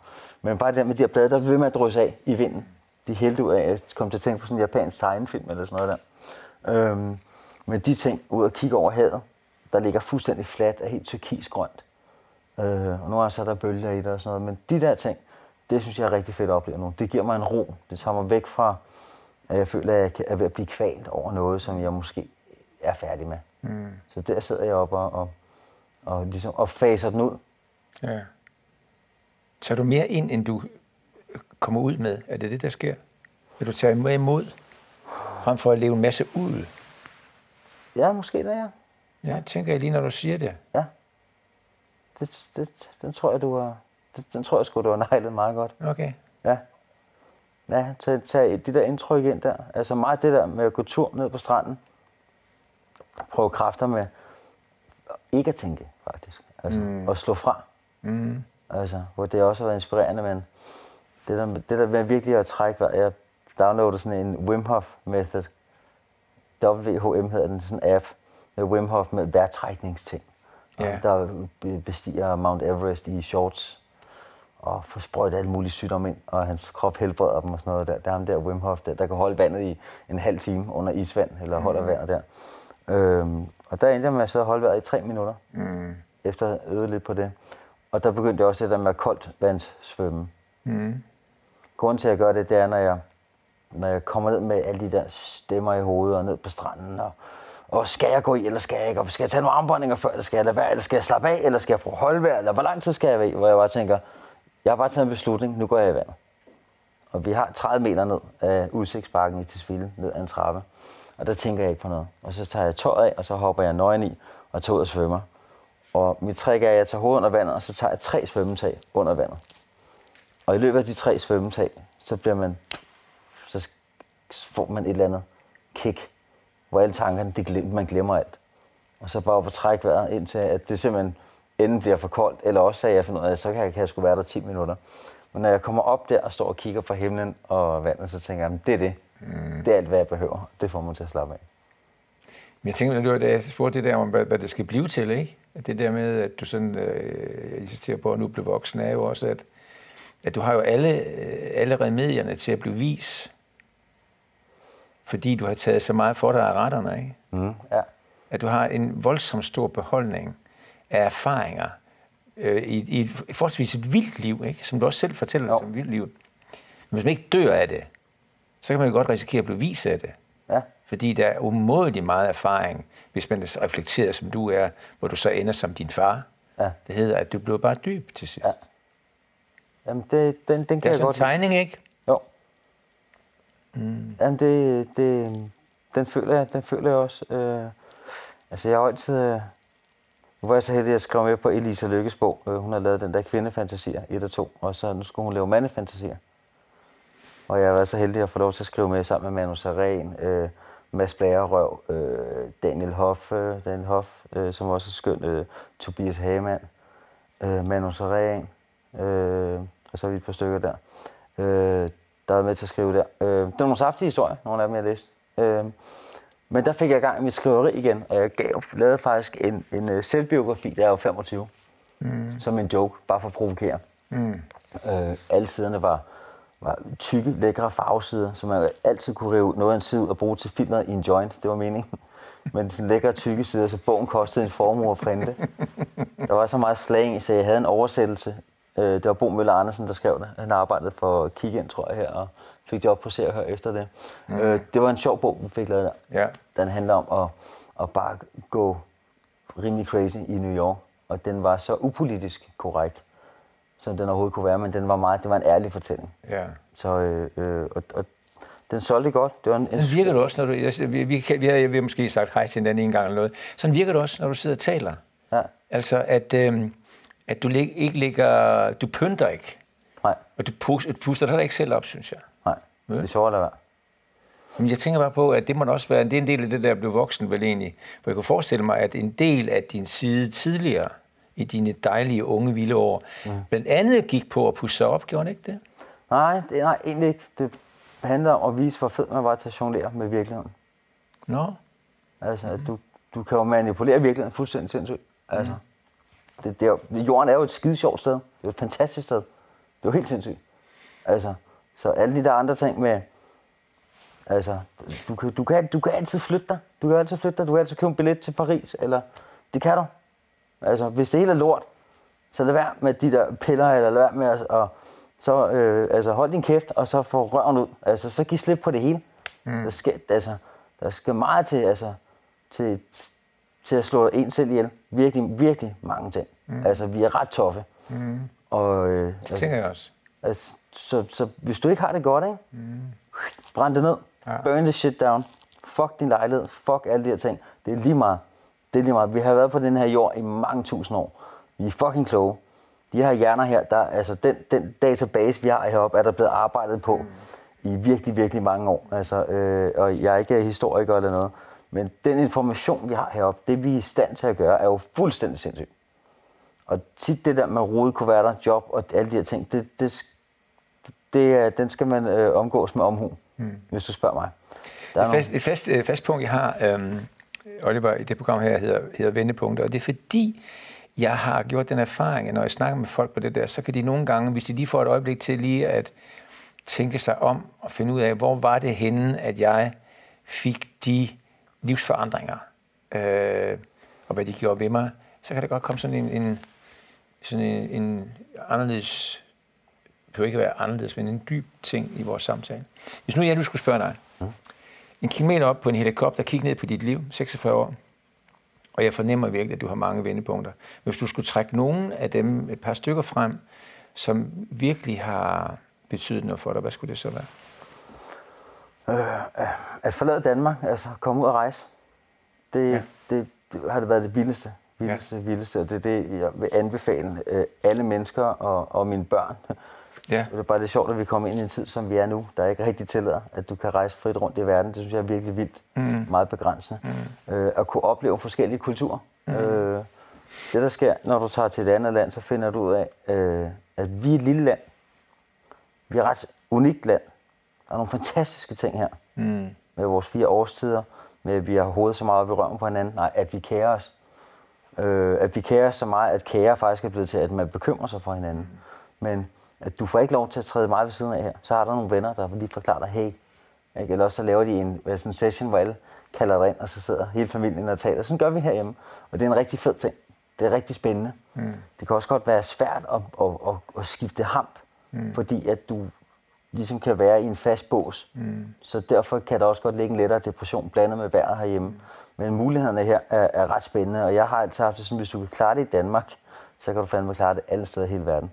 men bare det med de her blade, der blev ved med at drysse af i vinden. De hældte ud af, jeg kom til at tænke på sådan en japansk tegnefilm eller sådan noget der. Øhm, men de ting, ud og kigge over havet, der ligger fuldstændig fladt af helt turkisgrønt. Øh, og nu er så der bølger i det og sådan noget. Men de der ting, det synes jeg er rigtig fedt at opleve nu. Det giver mig en ro. Det tager mig væk fra, at jeg føler, at jeg er ved at blive kvalt over noget, som jeg måske er færdig med. Mm. Så der sidder jeg op og, og, og, ligesom, og faser den ud. Ja. Tager du mere ind, end du kommer ud med? Er det det, der sker? Vil du tage mere imod, frem for at leve en masse ud? Ja, måske da, ja. Ja, tænker jeg lige, når du siger det. Ja. Det, det, den tror jeg, du har, den, den tror jeg sgu, du har nejlet meget godt. Okay. Ja. Ja, tag, tag det der indtryk ind der. Altså meget det der med at gå tur ned på stranden. Prøve kræfter med ikke at tænke, faktisk. Altså, mm. at slå fra. Mm. Altså, hvor det også har været inspirerende, men det der, det der med virkelig at trække jeg downloadede sådan en Wim Hof method. WHM hedder den, sådan en app med Wim Hof med vejrtrækningsting. Yeah. Der bestiger Mount Everest i shorts og får sprøjtet alle mulige sygdomme ind, og hans krop helbreder dem og sådan noget. Der, der er ham der Wim Hof, der, der kan holde vandet i en halv time under isvand, eller holder mm. vejret der. Øhm, og der endte jeg med at sidde og holde vejret i tre minutter, mm. efter at øvet lidt på det. Og der begyndte jeg også det der med koldt vandsvømme. Mm. Grunden til, at jeg gør det, det er, når jeg, når jeg kommer ned med alle de der stemmer i hovedet, og ned på stranden, og, og skal jeg gå i, eller skal jeg ikke, og skal jeg tage nogle armbåndinger før, eller skal jeg lade være, eller skal jeg slappe af, eller skal jeg prøve at holde eller hvor lang tid skal jeg være i, hvor jeg bare tænker, jeg har bare taget en beslutning, nu går jeg i vandet. Og vi har 30 meter ned af udsigtsbakken i Tisvilde, ned ad en trappe. Og der tænker jeg ikke på noget. Og så tager jeg tøjet af, og så hopper jeg nøgen i, og tager ud og svømmer. Og mit trick er, at jeg tager hovedet under vandet, og så tager jeg tre svømmetag under vandet. Og i løbet af de tre svømmetag, så bliver man, får man et eller andet kick, hvor alle tankerne, det glem, man glemmer alt. Og så bare op og trække vejret, indtil at det simpelthen enden bliver for koldt, eller også at jeg finder ud af, at så kan jeg, kan jeg sgu være der 10 minutter. Men når jeg kommer op der og står og kigger på himlen og vandet, så tænker jeg, at det er det. Mm. Det er alt, hvad jeg behøver. Det får mig til at slappe af. Men jeg tænker, når du jeg spurgte det der om, hvad, hvad det skal blive til, ikke? Det der med, at du sådan øh, insisterer på at nu blive voksen, er jo også, at, at du har jo alle, alle remedierne til at blive vis. Fordi du har taget så meget for dig af retterne, ikke? Mm, ja. At du har en voldsom stor beholdning af erfaringer øh, i, i et forholdsvis et vildt liv, ikke? som du også selv fortæller jo. som et vildt liv. Men hvis man ikke dør af det, så kan man jo godt risikere at blive vist af det. Ja. Fordi der er umådelig meget erfaring, hvis man er reflekteret som du er, hvor du så ender som din far. Ja. Det hedder, at du bliver bare dyb til sidst. Ja. Jamen, det, den, den kan det er jeg sådan en godt lide. tegning, ikke? Mm. Jamen, det, det, den, føler jeg, den føler jeg også. Øh, altså, jeg har altid... Øh, nu var jeg så heldig at skrive med på Elisa Lykkes bog. Øh, hun har lavet den der kvindefantasier, 1 og 2, og så nu skulle hun lave mandefantasier. Og jeg har været så heldig at få lov til at skrive med sammen med Manu Saren, øh, Mads Blagerøv, øh, Daniel Hoff, øh, Daniel Hoff øh, som også er skøn, øh, Tobias Hagemann, øh, Manu Saren, øh, og så er vi et par stykker der, øh, der er med til at skrive der. Øh, det var nogle saftige historier, nogle af dem jeg læste. Øh, men der fik jeg gang i mit skriveri igen, og jeg gav, lavede faktisk en, en uh, selvbiografi, da jeg var 25, mm. som en joke, bare for at provokere. Mm. Øh, alle siderne var, var tykke, lækre farvesider, som man altid kunne rive noget af en side ud og bruge til filmer i en joint, det var meningen. (laughs) Men sådan lækre, tykke sider, så bogen kostede en formue at printe. Der var så meget slang, så jeg havde en oversættelse. Øh, det var Bo Møller Andersen, der skrev det. Han arbejdede for Kig ind, tror jeg, her, og fik job på Se og Hør efter det. Mm. Øh, det var en sjov bog, vi fik lavet der. Ja. Den handler om at, at bare gå rimelig crazy i New York. Og den var så upolitisk korrekt, som den overhovedet kunne være, men den var meget, det var en ærlig fortælling. Ja. Så, øh, øh, og, og den solgte godt. Det var en, Sådan virker du også, når du... Jeg, vi, vi, kan, vi, har, vi har måske sagt hej til hinanden en gang eller noget. Sådan virker du også, når du sidder og taler. Ja, Altså, at, øhm, at du lig, ikke ligger... Du pynter ikke. nej, Og du puster, du puster dig ikke selv op, synes jeg. nej. Ja. Det er sjovt at være. Men jeg tænker bare på, at det må også være, det er en del af det der blive voksen vel egentlig. For jeg kunne forestille mig, at en del af din side tidligere, i dine dejlige unge vilde år, mm. blandt andet gik på at pusse sig op, gjorde ikke det? Nej, det, nej, egentlig ikke. Det handler om at vise, hvor fed man var til at jonglere med virkeligheden. Nå, Altså, mm. du, du kan jo manipulere virkeligheden fuldstændig sindssygt. Altså, det, det er, jo- jorden er jo et skide sjovt sted. Det er jo et fantastisk sted. Det er jo helt sindssygt. Altså, så alle de der andre ting med... Altså, du kan, du, kan, du kan altid flytte dig. Du kan altid flytte dig. Du kan altid købe en billet til Paris. Eller, det kan du. Altså, hvis det hele er lort, så lad være med de der piller, eller lad være med at... Og, så øh, altså, hold din kæft, og så få røven ud. Altså, så giv slip på det hele. Mm. Der, skal, altså, der skal meget til, altså, til, til at slå en selv ihjel. Virkelig, virkelig mange ting. Mm. Altså, vi er ret toffe. Mm. Og, øh, det altså, tænker jeg også. altså, så, så hvis du ikke har det godt, ikke? Mm. brænd det ned. Ja. Ja. Burn the shit down. Fuck din lejlighed. Fuck alle de her ting. Det er lige meget. Det er lige meget. Vi har været på den her jord i mange tusind år. Vi er fucking kloge. De her hjerner her, der, altså den, den database, vi har heroppe, er der blevet arbejdet på mm. i virkelig, virkelig mange år. Altså, øh, og jeg er ikke historiker eller noget. Men den information, vi har heroppe, det vi er i stand til at gøre, er jo fuldstændig sindssygt. Og tit det der med rodekuverter, job og alle de her ting, det, det, det, er- den skal man øh, omgås med omhu, mm. hvis du spørger mig. Der er Et fast, et fast, øh, fast punkt, jeg har, øhm, Oliver, i det program her, hedder, hedder Vendepunkter, og det er fordi, jeg har gjort den erfaring, at når jeg snakker med folk på det der, så kan de nogle gange, hvis de lige får et øjeblik til lige at tænke sig om og finde ud af, hvor var det henne, at jeg fik de livsforandringer, øh, og hvad de gjorde ved mig, så kan der godt komme sådan en, en, sådan en, en anderledes, det behøver ikke at være anderledes, men en dyb ting i vores samtale. Hvis nu jeg nu skulle spørge dig, en kilometer op på en helikopter, kigge ned på dit liv, 46 år. Og jeg fornemmer virkelig, at du har mange vendepunkter. Hvis du skulle trække nogen af dem, et par stykker frem, som virkelig har betydet noget for dig, hvad skulle det så være? Øh, at forlade Danmark, altså komme ud og rejse, det, ja. det, det har det været det vildeste, vildeste, ja. vildeste, og det er det, jeg vil anbefale øh, alle mennesker og, og mine børn. Ja. Det er bare det sjovt, at vi kommer ind i en tid, som vi er nu, der ikke rigtig tillader, at du kan rejse frit rundt i verden. Det synes jeg er virkelig vildt. Mm. Meget begrænsende. Mm. Øh, at kunne opleve forskellige kulturer. Mm. Øh, det, der sker, når du tager til et andet land, så finder du ud af, øh, at vi er et lille land. Vi er et ret unikt land. Der er nogle fantastiske ting her. Mm. Med vores fire årstider. Med at vi har hovedet så meget, at vi rører på hinanden. Nej, at vi kærer os. Øh, at vi kærer os så meget, at kære faktisk er blevet til, at man bekymrer sig for hinanden. Mm. Men at du får ikke lov til at træde meget ved siden af her. Så har der nogle venner, der lige forklarer dig, hey, ikke? eller også så laver de en, sådan en session, hvor alle kalder dig ind, og så sidder hele familien og taler. Sådan gør vi herhjemme, og det er en rigtig fed ting. Det er rigtig spændende. Mm. Det kan også godt være svært at, at, at, at skifte hamp, mm. fordi at du ligesom kan være i en fast bås. Mm. Så derfor kan der også godt ligge en lettere depression blandet med vejret herhjemme. Mm. Men mulighederne her er, er ret spændende, og jeg har altid haft det sådan, hvis du kan klare det i Danmark, så kan du fandme klare det alle steder i hele verden.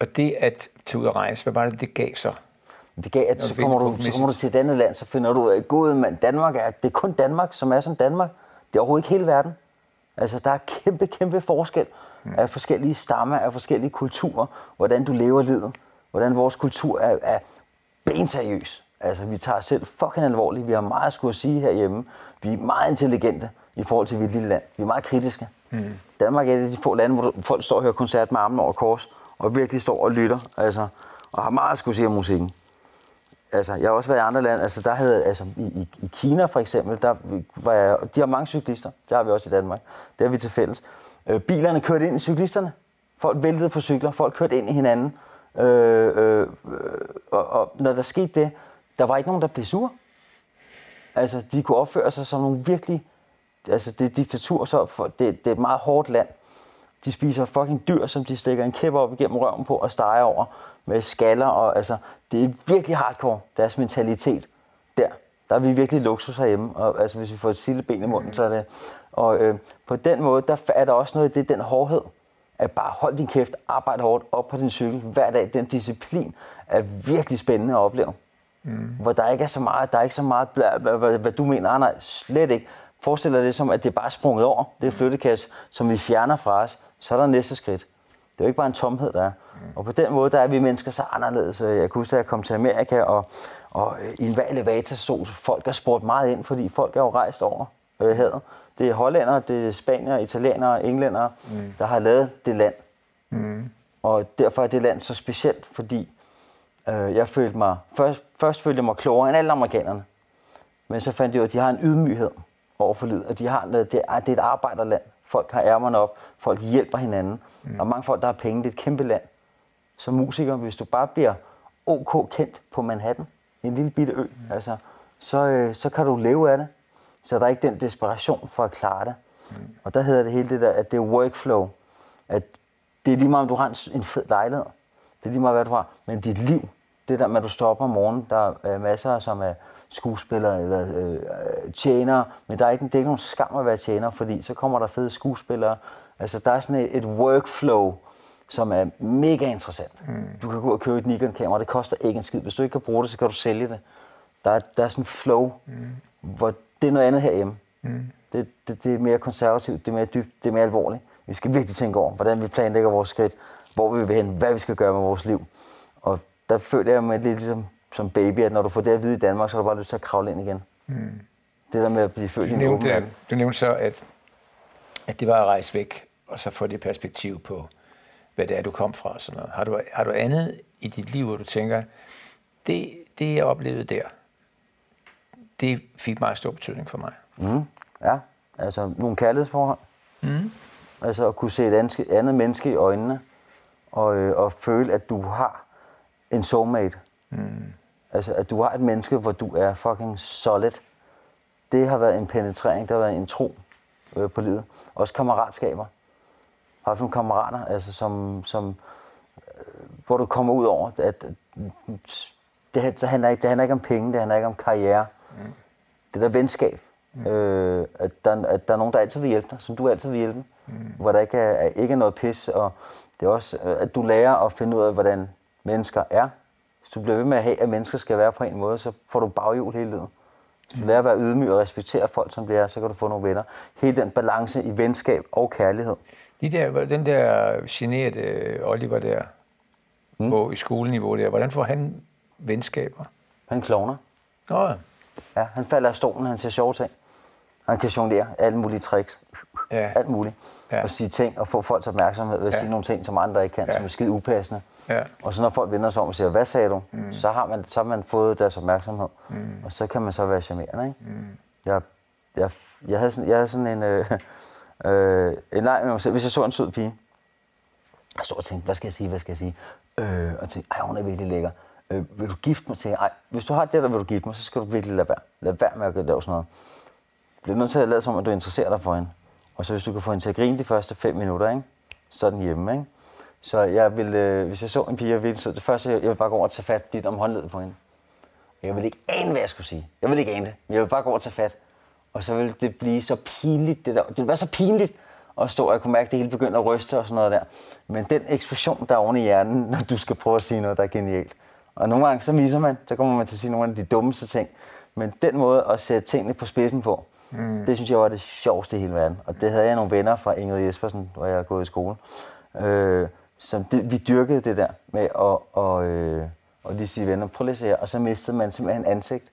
Og det at tage ud og rejse, hvad var det, det gav så? Det gav, at så kommer, du, så kommer du til et andet land, så finder du, at god, men Danmark er, det er kun Danmark, som er som Danmark. Det er overhovedet ikke hele verden. Altså, der er kæmpe, kæmpe forskel mm. af forskellige stammer, af forskellige kulturer, hvordan du lever livet, hvordan vores kultur er, er benseriøs. Altså, vi tager os selv fucking alvorligt. Vi har meget at skulle sige herhjemme. Vi er meget intelligente i forhold til, at vi er et lille land. Vi er meget kritiske. Mm. Danmark er et af de få lande, hvor folk står og hører koncert med armen over kors og virkelig står og lytter, altså, og har meget at skulle sige om musikken. Altså, jeg har også været i andre lande, altså der havde, altså i, i, i Kina for eksempel, der var jeg, de har mange cyklister, det har vi også i Danmark, det har vi til fælles. Øh, bilerne kørte ind i cyklisterne, folk væltede på cykler, folk kørte ind i hinanden, Øh, øh, øh, og, og når der skete det, der var ikke nogen, der blev sur. Altså, de kunne opføre sig som nogle virkelig, altså det er diktatur, så for, det, det er et meget hårdt land, de spiser fucking dyr, som de stikker en kæppe op igennem røven på og steger over med skaller. Og, altså, det er virkelig hardcore, deres mentalitet der. Der er vi virkelig luksus herhjemme. Og, altså, hvis vi får et sildeben i munden, så er det... Og øh, på den måde, der er der også noget i det, den hårdhed. At bare holde din kæft, arbejde hårdt op på din cykel hver dag. Den disciplin er virkelig spændende at opleve. Mm. Hvor der ikke er så meget, der er ikke så meget, bla, bla, hvad, hvad du mener, nej, slet ikke. Forestil dig det som, at det er bare sprunget over. Det er flyttekasse, som vi fjerner fra os så er der næste skridt. Det er jo ikke bare en tomhed, der er. Mm. Og på den måde, der er vi mennesker så anderledes. Jeg kan huske, at jeg kom til Amerika, og, og i en elevator så folk har spurgt meget ind, fordi folk er jo rejst over øh, havet. Det er hollændere, det er spanier, italienere, englændere, mm. der har lavet det land. Mm. Og derfor er det land så specielt, fordi øh, jeg følte mig, først, først følte jeg mig klogere end alle amerikanerne. Men så fandt jeg ud, at de har en ydmyghed over for livet, og de har, det, er, det er et arbejderland. Folk har ærmerne op, folk hjælper hinanden. Mm. Og mange folk, der har penge, det er et kæmpe land. Som musiker, hvis du bare bliver OK kendt på Manhattan, en lille bitte ø, mm. altså, så, øh, så kan du leve af det. Så der er ikke den desperation for at klare det. Mm. Og der hedder det hele det der, at det er workflow. At det er lige meget, om du har en, fed lejlighed. Det er lige meget, hvad du har. Men dit liv, det der med, at du står op om morgenen, der er masser, som er skuespillere eller øh, tjenere, men der er ikke, det er ikke nogen skam at være tjener, fordi så kommer der fede skuespillere. Altså, der er sådan et, et workflow, som er mega interessant. Mm. Du kan gå og købe et Nikon-kamera, det koster ikke en skid. Hvis du ikke kan bruge det, så kan du sælge det. Der er, der er sådan en flow, mm. hvor det er noget andet herhjemme. Mm. Det, det, det er mere konservativt, det er mere dybt, det er mere alvorligt. Vi skal virkelig tænke over, hvordan vi planlægger vores skridt, hvor vi vil hen, hvad vi skal gøre med vores liv. Og der føler jeg mig lidt ligesom som baby, at når du får det at vide i Danmark, så har du bare lyst til at kravle ind igen. Mm. Det der med at blive født i en Du nævnte så, at, at det var at rejse væk, og så få det perspektiv på, hvad det er, du kom fra og sådan noget. Har du, har du andet i dit liv, hvor du tænker, det, det jeg oplevede der, det fik meget stor betydning for mig? Mm. Ja, altså nogle kærlighedsforhold. Mm. Altså at kunne se et andet menneske i øjnene, og, øh, og føle, at du har en soulmate. Mm. Altså, at du har et menneske, hvor du er fucking solid. Det har været en penetrering, der har været en tro øh, på livet. Også kammeratskaber. Jeg har haft nogle kammerater, altså, som, som, øh, hvor du kommer ud over, at det, så handler ikke, det handler ikke om penge, det handler ikke om karriere. Mm. det der venskab. Mm. Øh, at, der, at der er nogen, der altid vil hjælpe dig, som du altid vil hjælpe. Mm. Hvor der ikke er, ikke er noget pis. Og det er også, øh, at du lærer at finde ud af, hvordan mennesker er. Hvis du bliver ved med at have, at mennesker skal være på en måde, så får du baghjul hele tiden. Hvis du lærer at være ydmyg og respektere folk, som de er, så kan du få nogle venner. Hele den balance i venskab og kærlighed. De der, den der generede Oliver der, mm. på i skoleniveau der, hvordan får han venskaber? Han klovner. Nå ja. Ja, han falder af stolen, han ser sjove ting. Han kan jonglere alle mulige tricks. Ja. Alt muligt. Ja. Og sige ting og få folks opmærksomhed ved at ja. sige nogle ting, som andre ikke kan, ja. som er skide upassende. Ja. Og så når folk vender sig om og siger, hvad sagde du? Mm. Så, har man, så har man fået deres opmærksomhed. Mm. Og så kan man så være charmerende. Ikke? Mm. Jeg, jeg, jeg, havde sådan, jeg havde sådan en, øh, (laughs) øh, en leg med mig selv. Hvis jeg så en sød pige, jeg stod og tænkte, hvad skal jeg sige, hvad skal jeg sige? Øh, og tænkte, ej, hun er virkelig lækker. Øh, vil du gifte mig til? Ej, hvis du har det, der vil du gifte mig, så skal du virkelig lade være. Lad være med at lave sådan noget. Bliver nødt til at lade som, at du interesserer dig for hende. Og så hvis du kan få hende til at grine de første fem minutter, ikke? så er den hjemme. Ikke? Så jeg vil, øh, hvis jeg så en pige, jeg ville, så det første, jeg, vil bare gå over og tage fat lidt om håndledet på hende. Jeg vil ikke ane, hvad jeg skulle sige. Jeg vil ikke ane det, men jeg vil bare gå over og tage fat. Og så vil det blive så pinligt, det der. Det vil være så pinligt at stå, og jeg kunne mærke, at det hele begynder at ryste og sådan noget der. Men den eksplosion, der er oven i hjernen, (laughs) når du skal prøve at sige noget, der er genialt. Og nogle gange, så misser man, så kommer man til at sige nogle af de dummeste ting. Men den måde at sætte tingene på spidsen på, mm. det synes jeg var det sjoveste i hele verden. Og det havde jeg nogle venner fra Ingrid Jespersen, hvor jeg er gået i skole. Øh, som det, vi dyrkede det der med at og, øh, og lige sige venner, prøv lige at se her. Og så mistede man simpelthen ansigt.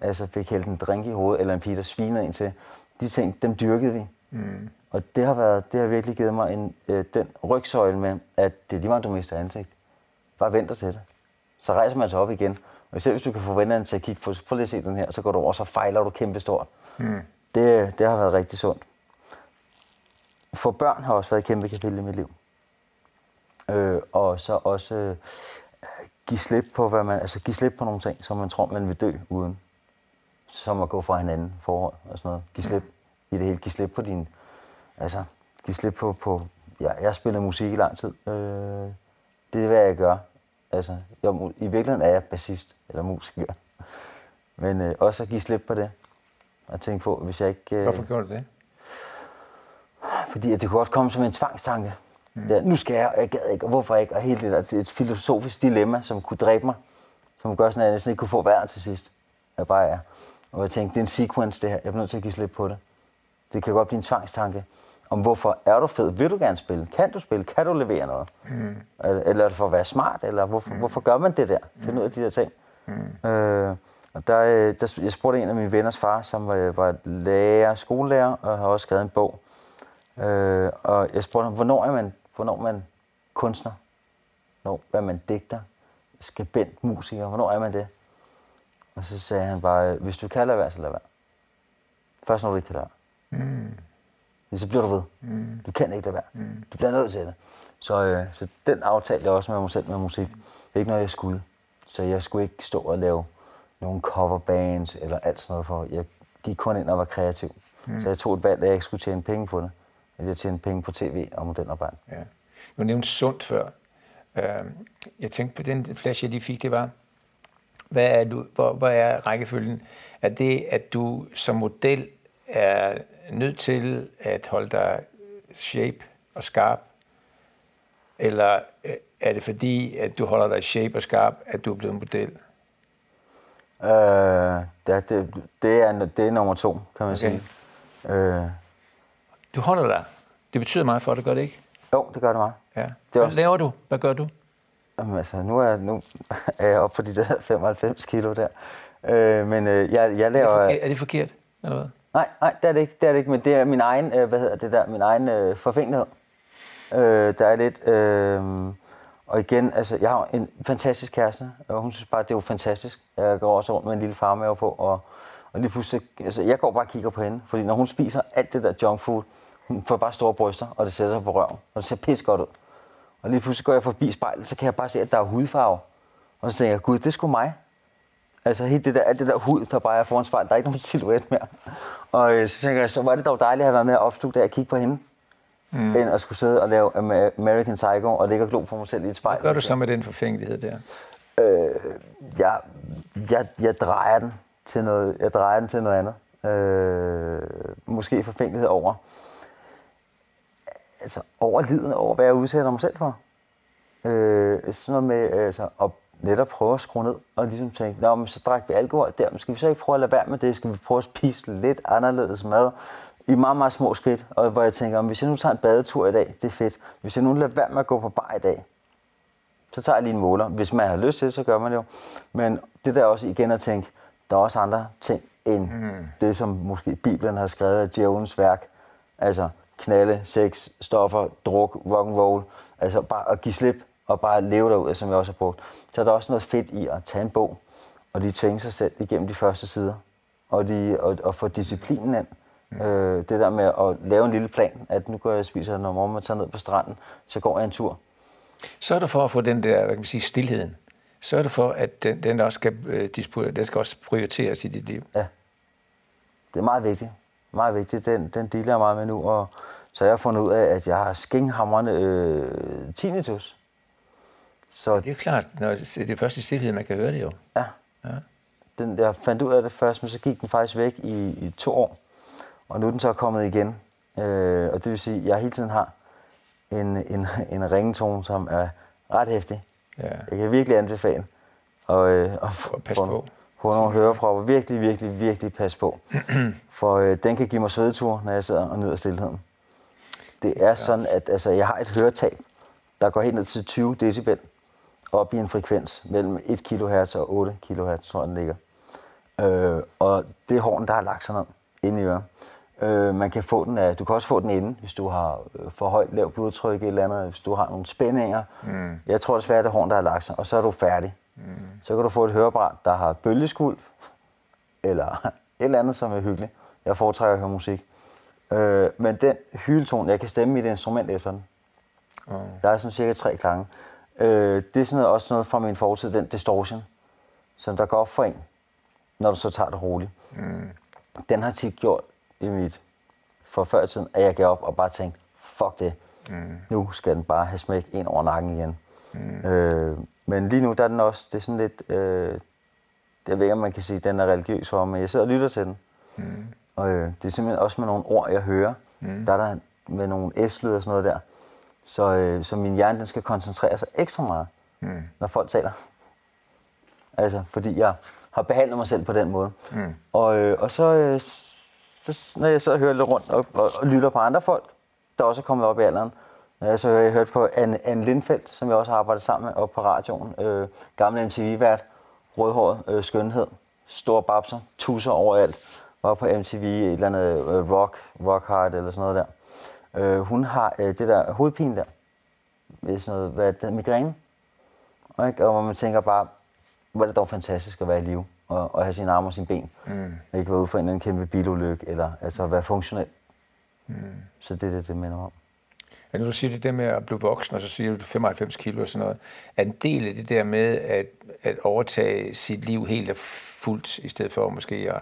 Altså fik hældt en drink i hovedet, eller en pige, der svinede ind til. De ting, dem dyrkede vi. Mm. Og det har, været, det har virkelig givet mig en, øh, den rygsøjle med, at det er lige meget, du mister ansigt. Bare venter til det. Så rejser man sig op igen. Og selv hvis du kan få vennerne til at kigge på, prøv lige at se den her, så går du over, så fejler du kæmpe stort. Mm. Det, det har været rigtig sundt. For børn har også været et kæmpe kapitel i mit liv. Øh, og så også øh, give slip på, hvad man, altså give slip på nogle ting, som man tror, man vil dø uden. Som at gå fra hinanden forhold og sådan noget. Give slip i det hele. Give slip på din, altså give slip på, på ja, jeg har spillet musik i lang tid. Øh, det er, hvad jeg gør. Altså, jeg, i virkeligheden er jeg bassist eller musiker. Men øh, også at give slip på det. Og tænke på, hvis jeg ikke... Øh, Hvorfor gjorde du det? Fordi at det kunne godt komme som en tvangstanke. Mm. Ja, nu skal jeg, og jeg gad ikke, og hvorfor ikke? Og hele det der, et filosofisk dilemma, som kunne dræbe mig. Som gør sådan, at jeg næsten ikke kunne få vejr til sidst. Jeg bare er. Og jeg tænkte, det er en sequence det her. Jeg bliver nødt til at give slip på det. Det kan godt blive en tvangstanke. Om hvorfor er du fed? Vil du gerne spille? Kan du spille? Kan du levere noget? Mm. Eller er det for at være smart? Eller hvorfor, mm. hvorfor gør man det der? Find ud af de der ting. Mm. Øh, og der, øh, der, jeg spurgte en af mine venners far, som var, var lærer, skolelærer, og har også skrevet en bog. Øh, og jeg spurgte ham, hvornår er man Hvornår man kunstner? Hvornår er man digter? Skribent, musiker? Hvornår er man det? Og så sagde han bare, hvis du kan lade være, så lad være. Først når du ikke kan lade være. Mm. Så bliver du ved. Mm. Du kan ikke lade være. Mm. Du bliver nødt til det. Så, øh, så den aftalte jeg også med mig selv med musik. Det er ikke noget, jeg skulle. Så jeg skulle ikke stå og lave nogle coverbands eller alt sådan noget for. Jeg gik kun ind og var kreativ. Mm. Så jeg tog et valg, at jeg ikke skulle tjene penge på det at jeg tjente penge på tv og modelarbejde. Ja. Du nævnte sundt før. Øhm, jeg tænkte på den flash, jeg lige fik, det var, hvad er du, hvor, hvor er rækkefølgen? Er det, at du som model er nødt til at holde dig shape og skarp? Eller øh, er det fordi, at du holder dig shape og skarp, at du er blevet model? Øh, det, det, det, er, det er nummer to, kan man okay. sige. Øh, du holder dig. Det betyder meget for dig, gør det ikke? Jo, det gør det meget. Ja. Det Hvad også... laver du? Hvad gør du? Jamen, altså, nu er, nu (laughs) er jeg oppe på de der (laughs) 95 kilo der. Øh, men øh, jeg, jeg laver... Er det, forkert, er det forkert, eller hvad? Nej, nej, det er det ikke. Det er det ikke, men det er min egen, øh, hvad hedder det der, min egen øh, forfængelighed. Øh, der er lidt... Øh, og igen, altså, jeg har en fantastisk kæreste, og hun synes bare, det er jo fantastisk. Jeg går også rundt med en lille farmave på, og, og lige pludselig, altså, jeg går bare og kigger på hende, fordi når hun spiser alt det der junk food, hun får bare store bryster, og det sætter sig på røven, og det ser pis godt ud. Og lige pludselig går jeg forbi spejlet, så kan jeg bare se, at der er hudfarve. Og så tænker jeg, gud, det er sgu mig. Altså helt det der, alt det der hud, der bare er foran spejlet, der er ikke nogen (laughs) silhuet mere. Og øh, så tænker jeg, så var det dog dejligt at have været med at opstå der og kigge på hende. Mm. End at skulle sidde og lave American Psycho og ligge og glo på mig selv i et spejl. Hvad gør du så med den forfængelighed der? Øh, jeg, jeg, jeg drejer den til noget, jeg drejer den til noget andet. Øh, måske forfængelighed over, altså over livet, over hvad jeg udsætter mig selv for. Øh, sådan noget med altså, at netop prøve at skrue ned og ligesom tænke, Nå, men så drak vi alkohol der, men skal vi så ikke prøve at lade være med det? Skal vi prøve at spise lidt anderledes mad? I meget, meget små skridt, og hvor jeg tænker, om hvis jeg nu tager en badetur i dag, det er fedt. Hvis jeg nu lader være med at gå på bar i dag, så tager jeg lige en måler. Hvis man har lyst til det, så gør man det jo. Men det der også igen at tænke, der er også andre ting end mm. det, som måske Bibelen har skrevet af Djævelens værk. Altså knalde, sex, stoffer, druk, rock and roll. Altså bare at give slip og bare leve derud, som jeg også har brugt. Så er der også noget fedt i at tage en bog, og de tvinge sig selv igennem de første sider. Og, de, og, og få disciplinen ind. Mm. Øh, det der med at lave en lille plan, at nu går jeg og spiser, når morgen tager ned på stranden, så går jeg en tur. Så er det for at få den der, hvad kan man sige, stillheden. Så er det for, at den, den også skal, øh, den skal også prioriteres i dit liv. Ja. Det er meget vigtigt. Meget vigtigt. Den, den dealer jeg meget med nu. Og så jeg har fundet ud af, at jeg har skinghamrende øh, tinnitus. Så det er klart, når det er først i stillhed, man kan høre det jo. Ja. ja. Den, jeg fandt ud af det først, men så gik den faktisk væk i, i to år. Og nu er den så kommet igen. Øh, og det vil sige, at jeg hele tiden har en, en, en ringetone, som er ret hæftig. Ja. Jeg kan virkelig anbefale. Og, øh, og, og pas på. Få nogle hørepropper. Virkelig, virkelig, virkelig pas på. (clears throat) For øh, den kan give mig svedetur, når jeg sidder og nyder stillheden. Det er ja. sådan, at altså, jeg har et høretab, der går helt ned til 20 decibel op i en frekvens mellem 1 kHz og 8 kHz, tror jeg, den ligger. Øh, og det er horn, der har lagt sig ned inde i øret. Øh, man kan få den af, du kan også få den inde, hvis du har øh, for højt lavt blodtryk eller andet, hvis du har nogle spændinger. Mm. Jeg tror desværre, det er horn, der har lagt sig, og så er du færdig. Mm. Så kan du få et høreapparat, der har bølgeskuld, eller (laughs) et eller andet, som er hyggeligt. Jeg foretrækker at høre musik. Øh, men den hyletone, jeg kan stemme det instrument efter den. Mm. Der er sådan cirka tre klange. Øh, det er sådan noget, også noget fra min fortid, den distortion, som der går op for en, når du så tager det roligt. Mm. Den har tit gjort i mit for før i tiden, at jeg gav op og bare tænkte, fuck det, mm. nu skal den bare have smæk ind over nakken igen. Mm. Øh, men lige nu, der er den også, det er sådan lidt, øh, jeg ved ikke, om man kan sige, at den er religiøs for men jeg sidder og lytter til den. Mm. Og øh, det er simpelthen også med nogle ord, jeg hører. Mm. Der er der med nogle s og sådan noget der. Så, øh, så min hjerne, den skal koncentrere sig ekstra meget, mm. når folk taler. Altså, fordi jeg har behandlet mig selv på den måde. Mm. Og, øh, og så, øh, så, når jeg så hører lidt rundt og, og, og lytter på andre folk, der også er kommet op i alderen, når jeg så hører, jeg hørt på Anne, Anne Lindfeldt, som jeg også har arbejdet sammen med op på radioen. Øh, gamle MTV-vært, rødhåret, øh, skønhed, store babser, tusser overalt. Var på MTV, et eller andet øh, rock, rock hard eller sådan noget der. Øh, hun har øh, det der hovedpine der, sådan noget, hvad det, migræne. Og, og hvor man tænker bare, hvor er det dog fantastisk at være i live og, og have sine arme og sine ben. Mm. Ikke være ude for en kæmpe bilulykke, eller altså være funktionel. Mm. Så det er det, det minder om. Ja, når du siger det der med at blive voksen, og så siger du 95 kilo og sådan noget, er en del af det der med at, at overtage sit liv helt og fuldt, i stedet for måske at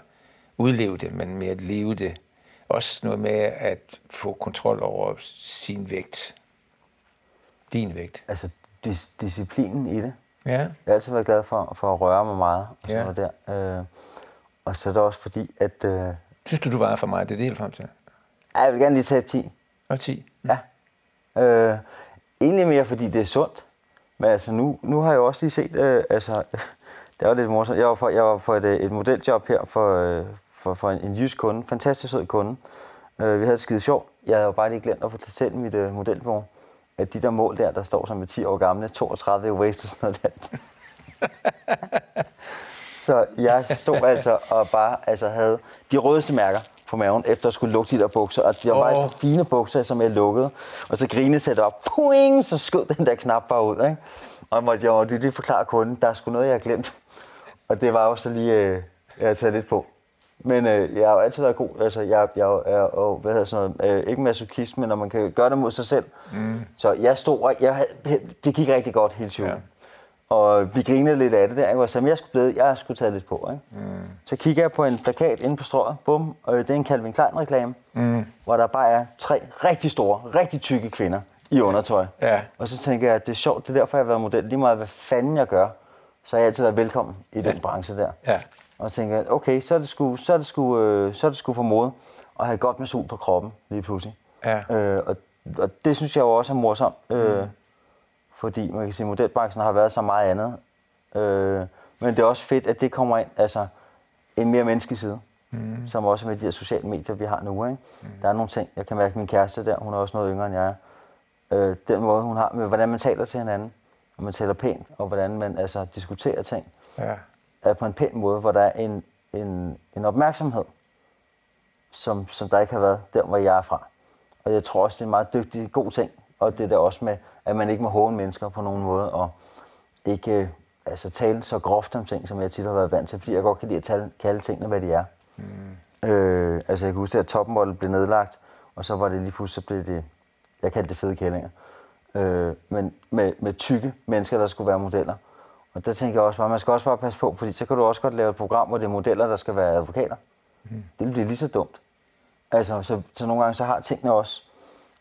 udleve det, men med at leve det. Også noget med at få kontrol over sin vægt. Din vægt. Altså dis- disciplinen i det. Ja. Jeg har altid været glad for, for at røre mig meget. Og, sådan ja. noget der. Øh, og så er det også fordi, at... Øh, Synes du, du var for mig? Det er det helt frem til. Ja, jeg vil gerne lige tage 10. Og 10? Ja. Øh, egentlig mere, fordi det er sundt. Men altså, nu, nu har jeg også lige set, øh, altså, (laughs) det var lidt morsomt. Jeg var på, jeg var på et, et modeljob her for, øh, for, for en, en jysk kunde. Fantastisk sød kunde. Øh, vi havde skide sjovt. Jeg havde jo bare lige glemt at fortælle mit øh, modelbureau, at de der mål der, der står som er 10 år gamle, 32 waist og sådan noget der. (laughs) så jeg stod altså og bare altså havde de rødeste mærker på maven, efter at skulle lukke de der bukser. Og de var oh. fine bukser, som jeg lukkede. Og så grinede sætte op. Puing, så skød den der knap bare ud. Ikke? Og jeg måtte jo lige forklare kunden, der er sgu noget, jeg har glemt. Og det var også lige, øh, jeg har taget lidt på. Men øh, jeg har jo altid været god. Altså, jeg, jeg er og, hvad hedder sådan noget, øh, ikke masochist, men når man kan gøre det mod sig selv. Mm. Så jeg stod, og jeg, det gik rigtig godt hele tiden. Ja. Og vi grinede lidt af det der, og så jeg skulle, blive, jeg skulle tage lidt på. Ikke? Mm. Så kigger jeg på en plakat inde på strået, bum, og det er en Calvin Klein reklame, mm. hvor der bare er tre rigtig store, rigtig tykke kvinder i undertøj. Ja. Og så tænker jeg, at det er sjovt, det er derfor, jeg har været model. Lige meget, hvad fanden jeg gør, så har jeg altid været velkommen i den branche der. Ja. Og tænker, okay, så er det sgu, så er det sgu, øh, så er det sgu på mode at have godt med sol på kroppen lige pludselig. Ja. Øh, og, og det synes jeg jo også er morsomt, øh, mm. fordi man kan sige, at modelbranchen har været så meget andet. Øh, men det er også fedt, at det kommer ind, altså en mere menneskelig side, mm. som også med de her sociale medier, vi har nu. Ikke? Mm. Der er nogle ting, jeg kan mærke, min kæreste der, hun er også noget yngre end jeg er. Øh, den måde, hun har med, hvordan man taler til hinanden, og man taler pænt, og hvordan man altså, diskuterer ting, Ja. er på en pæn måde, hvor der er en, en, en opmærksomhed, som, som der ikke har været der, hvor jeg er fra. Og jeg tror også, det er en meget dygtig, god ting. Og det der også med, at man ikke må håne mennesker på nogen måde, og ikke øh, altså, tale så groft om ting, som jeg tit har været vant til, fordi jeg godt kan lide at tale, kalde tingene, hvad de er. Mm. Øh, altså jeg kan huske, at topmodel blev nedlagt, og så var det lige pludselig, så blev det, jeg kaldte det fede kællinger, øh, men med, med tykke mennesker, der skulle være modeller. Og der tænker jeg også bare, man skal også bare passe på, fordi så kan du også godt lave et program, hvor det er modeller, der skal være advokater. Mm. Det bliver lige så dumt. Altså, så, så nogle gange så har tingene også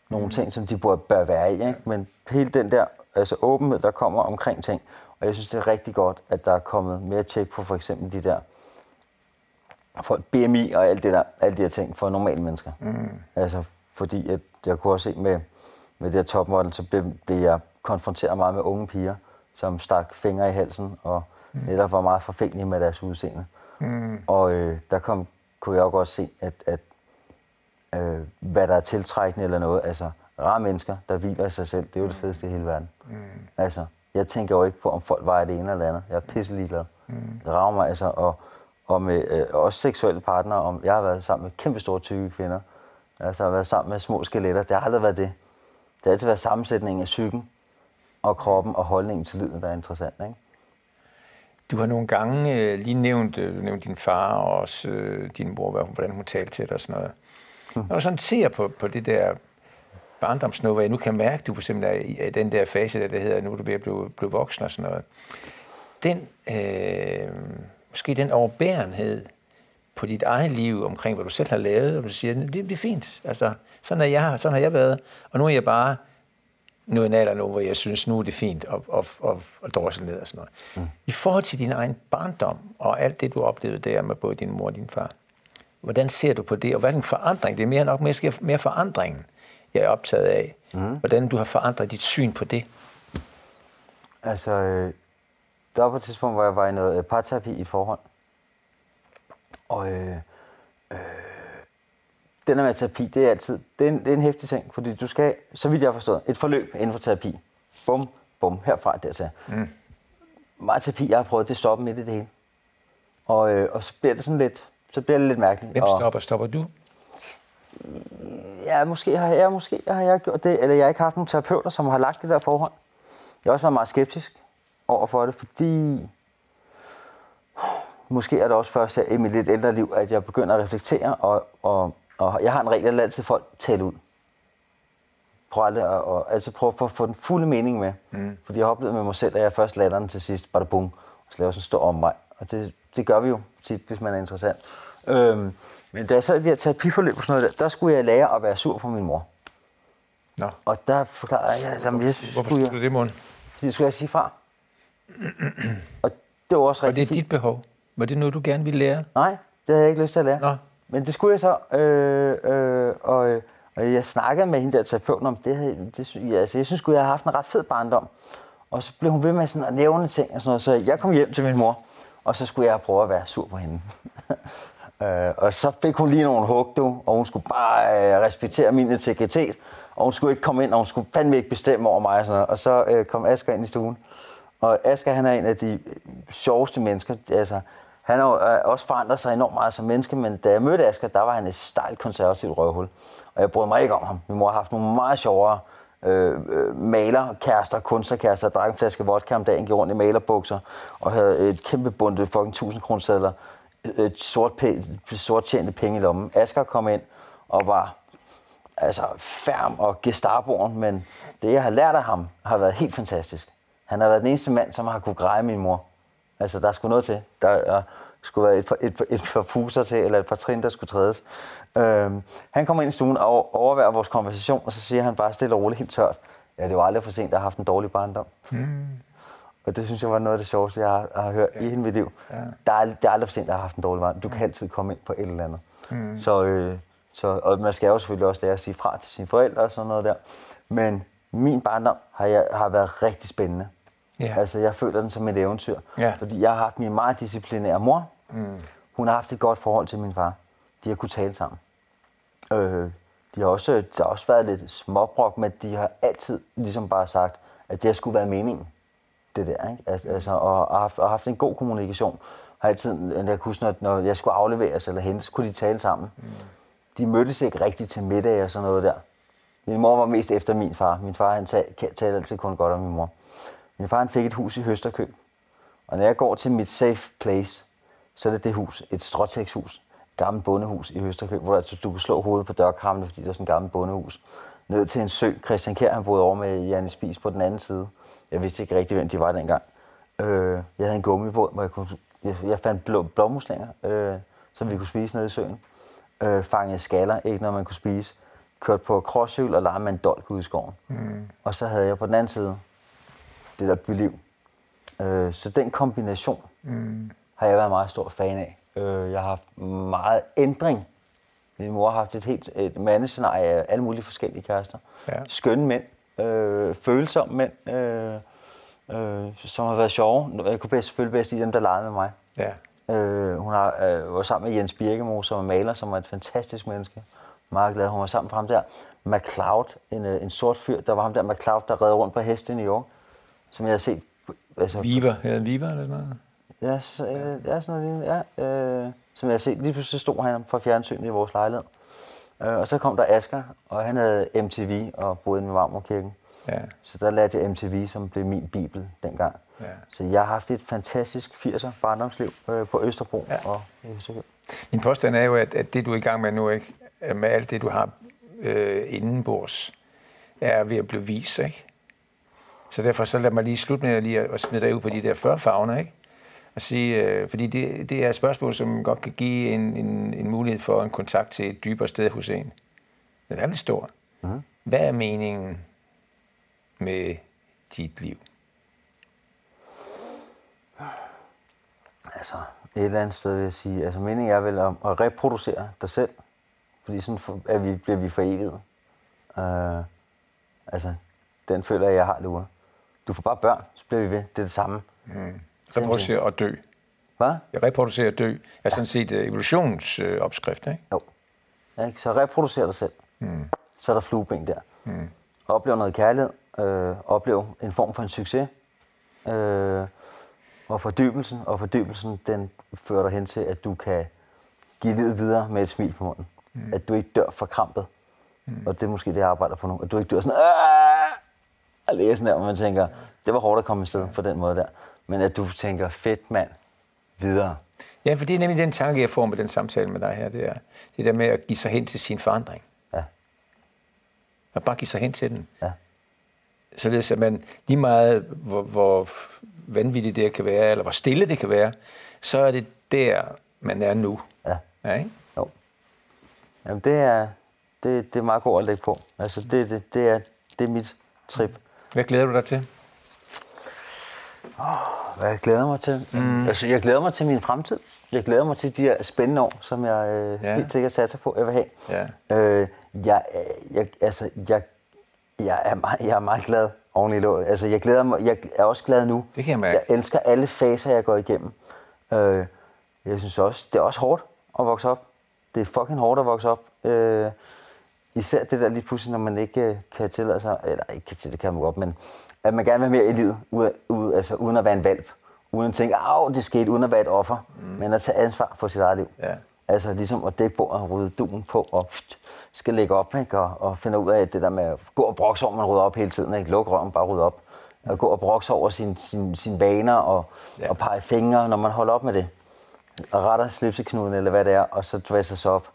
nogle ting, som de bør, bør være i. Ikke? Men hele den der altså åbenhed, der kommer omkring ting. Og jeg synes, det er rigtig godt, at der er kommet mere tjek på for eksempel de der for BMI og alt det der, alle de her ting for normale mennesker. Mm. Altså, fordi at jeg kunne også se med, med det her topmodel, så blev, blev jeg konfronteret meget med unge piger, som stak fingre i halsen og mm. netop var meget forfængelige med deres udseende. Mm. Og øh, der kom, kunne jeg også godt se, at, at øh, hvad der er tiltrækkende eller noget. Altså, rare mennesker, der hviler i sig selv, det er jo det fedeste i hele verden. Mm. Altså, jeg tænker jo ikke på, om folk var det ene eller andet. Jeg er pisse ligeglad. Mm. Rager mig altså, og, og med øh, også seksuelle partnere. Om, jeg har været sammen med kæmpe store tykke kvinder. Altså, jeg har været sammen med små skeletter. Det har aldrig været det. Det har altid været sammensætningen af psyken og kroppen og holdningen til livet, der er interessant. Ikke? Du har nogle gange øh, lige nævnt, øh, du nævnte din far og også øh, din mor, hvordan hun talte til dig og sådan noget. Mm. Når du sådan ser på, på det der barndomsnummer, jeg nu kan mærke, du for eksempel er i er i den der fase, der, der hedder, nu er du ved at blive, blive voksen og sådan noget. Den, øh, måske den overbærenhed på dit eget liv omkring, hvad du selv har lavet, og du siger, det, det er fint. Altså, sådan, er jeg, sådan har jeg været. Og nu er jeg bare nu er en alder nu, hvor jeg synes, nu er det fint at, at, at, at drosle ned og sådan noget. Mm. I forhold til din egen barndom og alt det, du oplevede der med både din mor og din far, hvordan ser du på det, og hvad er den forandring? Det er mere nok mere, mere forandringen, jeg er optaget af. Mm. Hvordan du har forandret dit syn på det. Altså, øh, der var på et tidspunkt, hvor jeg var i noget øh, parterapi i et forhold. Og øh, øh, den her med terapi, det er altid, det er, en, det er en hæftig ting, fordi du skal, så vidt jeg har forstået, et forløb inden for terapi. Bum, bum, herfra dertil. Mm. Meget terapi, jeg har prøvet, det stopper midt i det hele. Og, øh, og så bliver det sådan lidt, så bliver det lidt mærkeligt. Hvem og, stopper? Stopper du? Ja, måske har jeg, måske har jeg gjort det, eller jeg har ikke haft nogen terapeuter, som har lagt det der forhold. Jeg har også været meget skeptisk over for det, fordi måske er det også først her i mit lidt ældre liv, at jeg begynder at reflektere, og, og, og jeg har en regel, at altid folk tale ud. Prøv aldrig at, og, altså prøv at få den fulde mening med. Mm. Fordi jeg har oplevet med mig selv, at jeg først lader den til sidst, bare bum, og så laver sådan en stor omvej. Og det, det gør vi jo tit, hvis man er interessant. Øhm, men da jeg sad i det her terapiforløb og sådan noget, der, der skulle jeg lære at være sur på min mor. Nå. Og der forklarede jeg, at jeg, Hvorfor jeg skulle skulle, du det, Morten? jeg, skulle jeg sige fra. og det var også Og rigtig det er fint. dit behov. Var det noget, du gerne ville lære? Nej, det havde jeg ikke lyst til at lære. Nå. Men det skulle jeg så, øh, øh, og, og jeg snakkede med hende der terapeuten om, det, havde, det altså, jeg synes jeg havde haft en ret fed barndom. Og så blev hun ved med sådan at nævne ting og sådan noget, så jeg kom hjem til min mor, og så skulle jeg prøve at være sur på hende. (laughs) øh, og så fik hun lige nogle hug, du, og hun skulle bare øh, respektere min integritet, og hun skulle ikke komme ind, og hun skulle fandme ikke bestemme over mig og sådan noget. Og så øh, kom Asger ind i stuen, og Asger han er en af de sjoveste mennesker. Altså, han har øh, også forandret sig enormt meget som menneske, men da jeg mødte Asger, der var han et stejlt konservativt røvhul. Og jeg brød mig ikke om ham. Min mor har haft nogle meget sjovere øh, øh malerkærester, kunstnerkærester, drak en flaske vodka om dagen, gik rundt i malerbukser, og havde et kæmpe bunde fucking 1000 kroner øh, et sort, pæ- sort tjente penge i lommen. Asger kom ind og var altså færm og gestapoen, men det, jeg har lært af ham, har været helt fantastisk. Han har været den eneste mand, som har kunne greje min mor. Altså, der skulle noget til. Der øh, skulle være et par, et, et par puser til, eller et par trin, der skulle trædes. Øhm, han kommer ind i stuen og overværer vores konversation, og så siger han bare stille og roligt, helt tørt, ja, det var aldrig for sent, at jeg har haft en dårlig barndom. Mm. Og det synes jeg var noget af det sjoveste, jeg har, har hørt ja. i hele mit liv. Ja. Der, er, det er aldrig for sent, at jeg har haft en dårlig vej. Du kan altid komme ind på et eller andet. Mm. Så, øh, så, og man skal jo selvfølgelig også lære at sige fra til sine forældre og sådan noget der. Men min barndom har, jeg, har været rigtig spændende. Ja. Altså, jeg føler den som et eventyr. Ja. Fordi jeg har haft min meget disciplinære mor. Mm. Hun har haft et godt forhold til min far. De har kunne tale sammen. Øh, de har også, der har også været lidt småbrok, men de har altid ligesom bare sagt, at det skulle være meningen. Det der, ikke? Altså, og, og, haft, og haft en god kommunikation. Har altid, jeg huske, når, når jeg skulle afleveres eller hentes, kunne de tale sammen. Mm. De mødtes ikke rigtigt til middag og sådan noget der. Min mor var mest efter min far. Min far han talte altid kun godt om min mor. Min far han fik et hus i Høsterkøb. Og når jeg går til mit safe place, så er det det hus, et stråtægtshus, gammelt bondehus i Høsterkøb, hvor altså, du kan slå hovedet på dørkarmene, fordi det er sådan et gammelt bondehus. Ned til en sø. Christian Kjær, han boede over med Janne Spis på den anden side. Jeg vidste ikke rigtig, hvem de var dengang. Øh, jeg havde en gummibåd, hvor jeg, kunne, jeg, jeg fandt blå, blåmuslinger, øh, som vi kunne spise nede i søen. Øh, fangede skaller, ikke noget man kunne spise. Kørte på krosshjul og legede med en dolk ude i skoven. Mm. Og så havde jeg på den anden side det der byliv. Øh, så den kombination mm. har jeg været meget stor fan af. Øh, jeg har haft meget ændring. Min mor har haft et helt et mandescenarie af alle mulige forskellige kærester. Ja. Skønne mænd, øh, følsomme mænd, øh, øh, som har været sjove. Jeg kunne bedst, selvfølgelig bedst i dem, der legede med mig. Ja. Øh, hun har, øh, var sammen med Jens Birkemo, som er maler, som er et fantastisk menneske. Meget glad, hun var sammen med ham der. McCloud, en, øh, en sort fyr, der var ham der McCloud, der redde rundt på heste i New York, som jeg har set. Altså, Viva, ja, Viva eller noget? Ja, så, øh, ja, sådan noget ja, øh, som jeg har set. Lige pludselig stod han fra fjernsynet i vores lejlighed. Øh, og så kom der Asger, og han havde MTV og boede med Marmorkirken. Ja. Så der lærte jeg MTV, som blev min bibel dengang. Ja. Så jeg har haft et fantastisk 80'er barndomsliv øh, på Østerbro ja. og Østerbro. Min påstand er jo, at, at det du er i gang med nu, ikke, med alt det du har øh, indenbords, er ved at blive vist, ikke? Så derfor så lad mig lige slutte med at, lige at smide dig ud på de der 40 fagner, ikke? at sige, øh, fordi det, det er et spørgsmål, som godt kan give en, en, en mulighed for en kontakt til et dybere sted hos en. Den er lidt stor. Mm. Hvad er meningen med dit liv? Altså, et eller andet sted vil jeg sige, altså meningen er vel at, at reproducere dig selv, fordi sådan for, at vi, bliver vi foreviget. Uh, altså, den føler jeg, jeg har nu. Du får bare børn, så bliver vi ved. Det er det samme. Mm. Reproducere og dø. Hvad? Jeg reproducerer og dø er ja. sådan set uh, evolutionsopskrift, ikke? Jo. Ja, ikke? Så reproducer dig selv. Mm. Så er der flueben der. Mm. Oplev noget kærlighed. Øh, oplev en form for en succes. Øh, og fordybelsen, og fordybelsen, den fører dig hen til, at du kan give livet videre med et smil på munden. Mm. At du ikke dør for krampet. Mm. Og det er måske det, jeg arbejder på nu. At du ikke dør sådan, at læse der, hvor man tænker, det var hårdt at komme i sted for den måde der men at du tænker, fedt mand, videre. Ja, for det er nemlig den tanke, jeg får med den samtale med dig her, det er det der med at give sig hen til sin forandring. Ja. At bare give sig hen til den. Ja. Således at man lige meget, hvor, hvor vanvittigt det kan være, eller hvor stille det kan være, så er det der, man er nu. Ja. ja ikke? Jo. Jamen det er, det, det er meget godt at lægge på. Altså det, det, det, er, det er mit trip. Hvad glæder du dig til? Oh, hvad jeg glæder mig til? Mm. Altså, jeg glæder mig til min fremtid. Jeg glæder mig til de her spændende år, som jeg øh, ja. helt sikkert satser på, jeg vil have. Ja. Øh, jeg, øh, jeg, altså, jeg, jeg, er meget, jeg er meget glad oven i låget. Altså, jeg, glæder mig, jeg er også glad nu. Det kan jeg mærke. Jeg elsker alle faser, jeg går igennem. Øh, jeg synes også, det er også hårdt at vokse op. Det er fucking hårdt at vokse op. Øh, især det der lige pludselig, når man ikke øh, kan tillade sig, eller ikke kan til det kan man godt, men at man gerne vil mere i livet, ud, ud, altså uden at være en valp. Uden at tænke, at det skete, uden at være et offer. Mm. Men at tage ansvar for sit eget liv. Ja. Altså ligesom at dække bordet og rydde duen på og pft, skal lægge op ikke? Og, og finde ud af det der med at gå og brokse over, man rydder op hele tiden. Ikke? Luk røven, bare rydde op. At gå og brokse over sine sin, sin vaner og, ja. og pege fingre, når man holder op med det. Og retter slipseknuden eller hvad det er, og så dvæsser sig op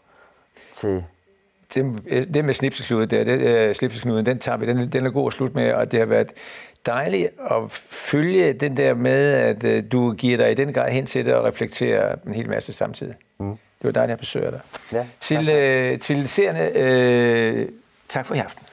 til det, øh, det med slipseknuden der, det, uh, slipseknuden, den tager vi, den, den er god at slutte med, og det har været dejligt at følge den der med, at uh, du giver dig i den grad hen til det og reflekterer en hel masse samtidig. Mm. Det var dejligt at besøge dig. Ja, til, uh, til seerne, uh, tak for i aften.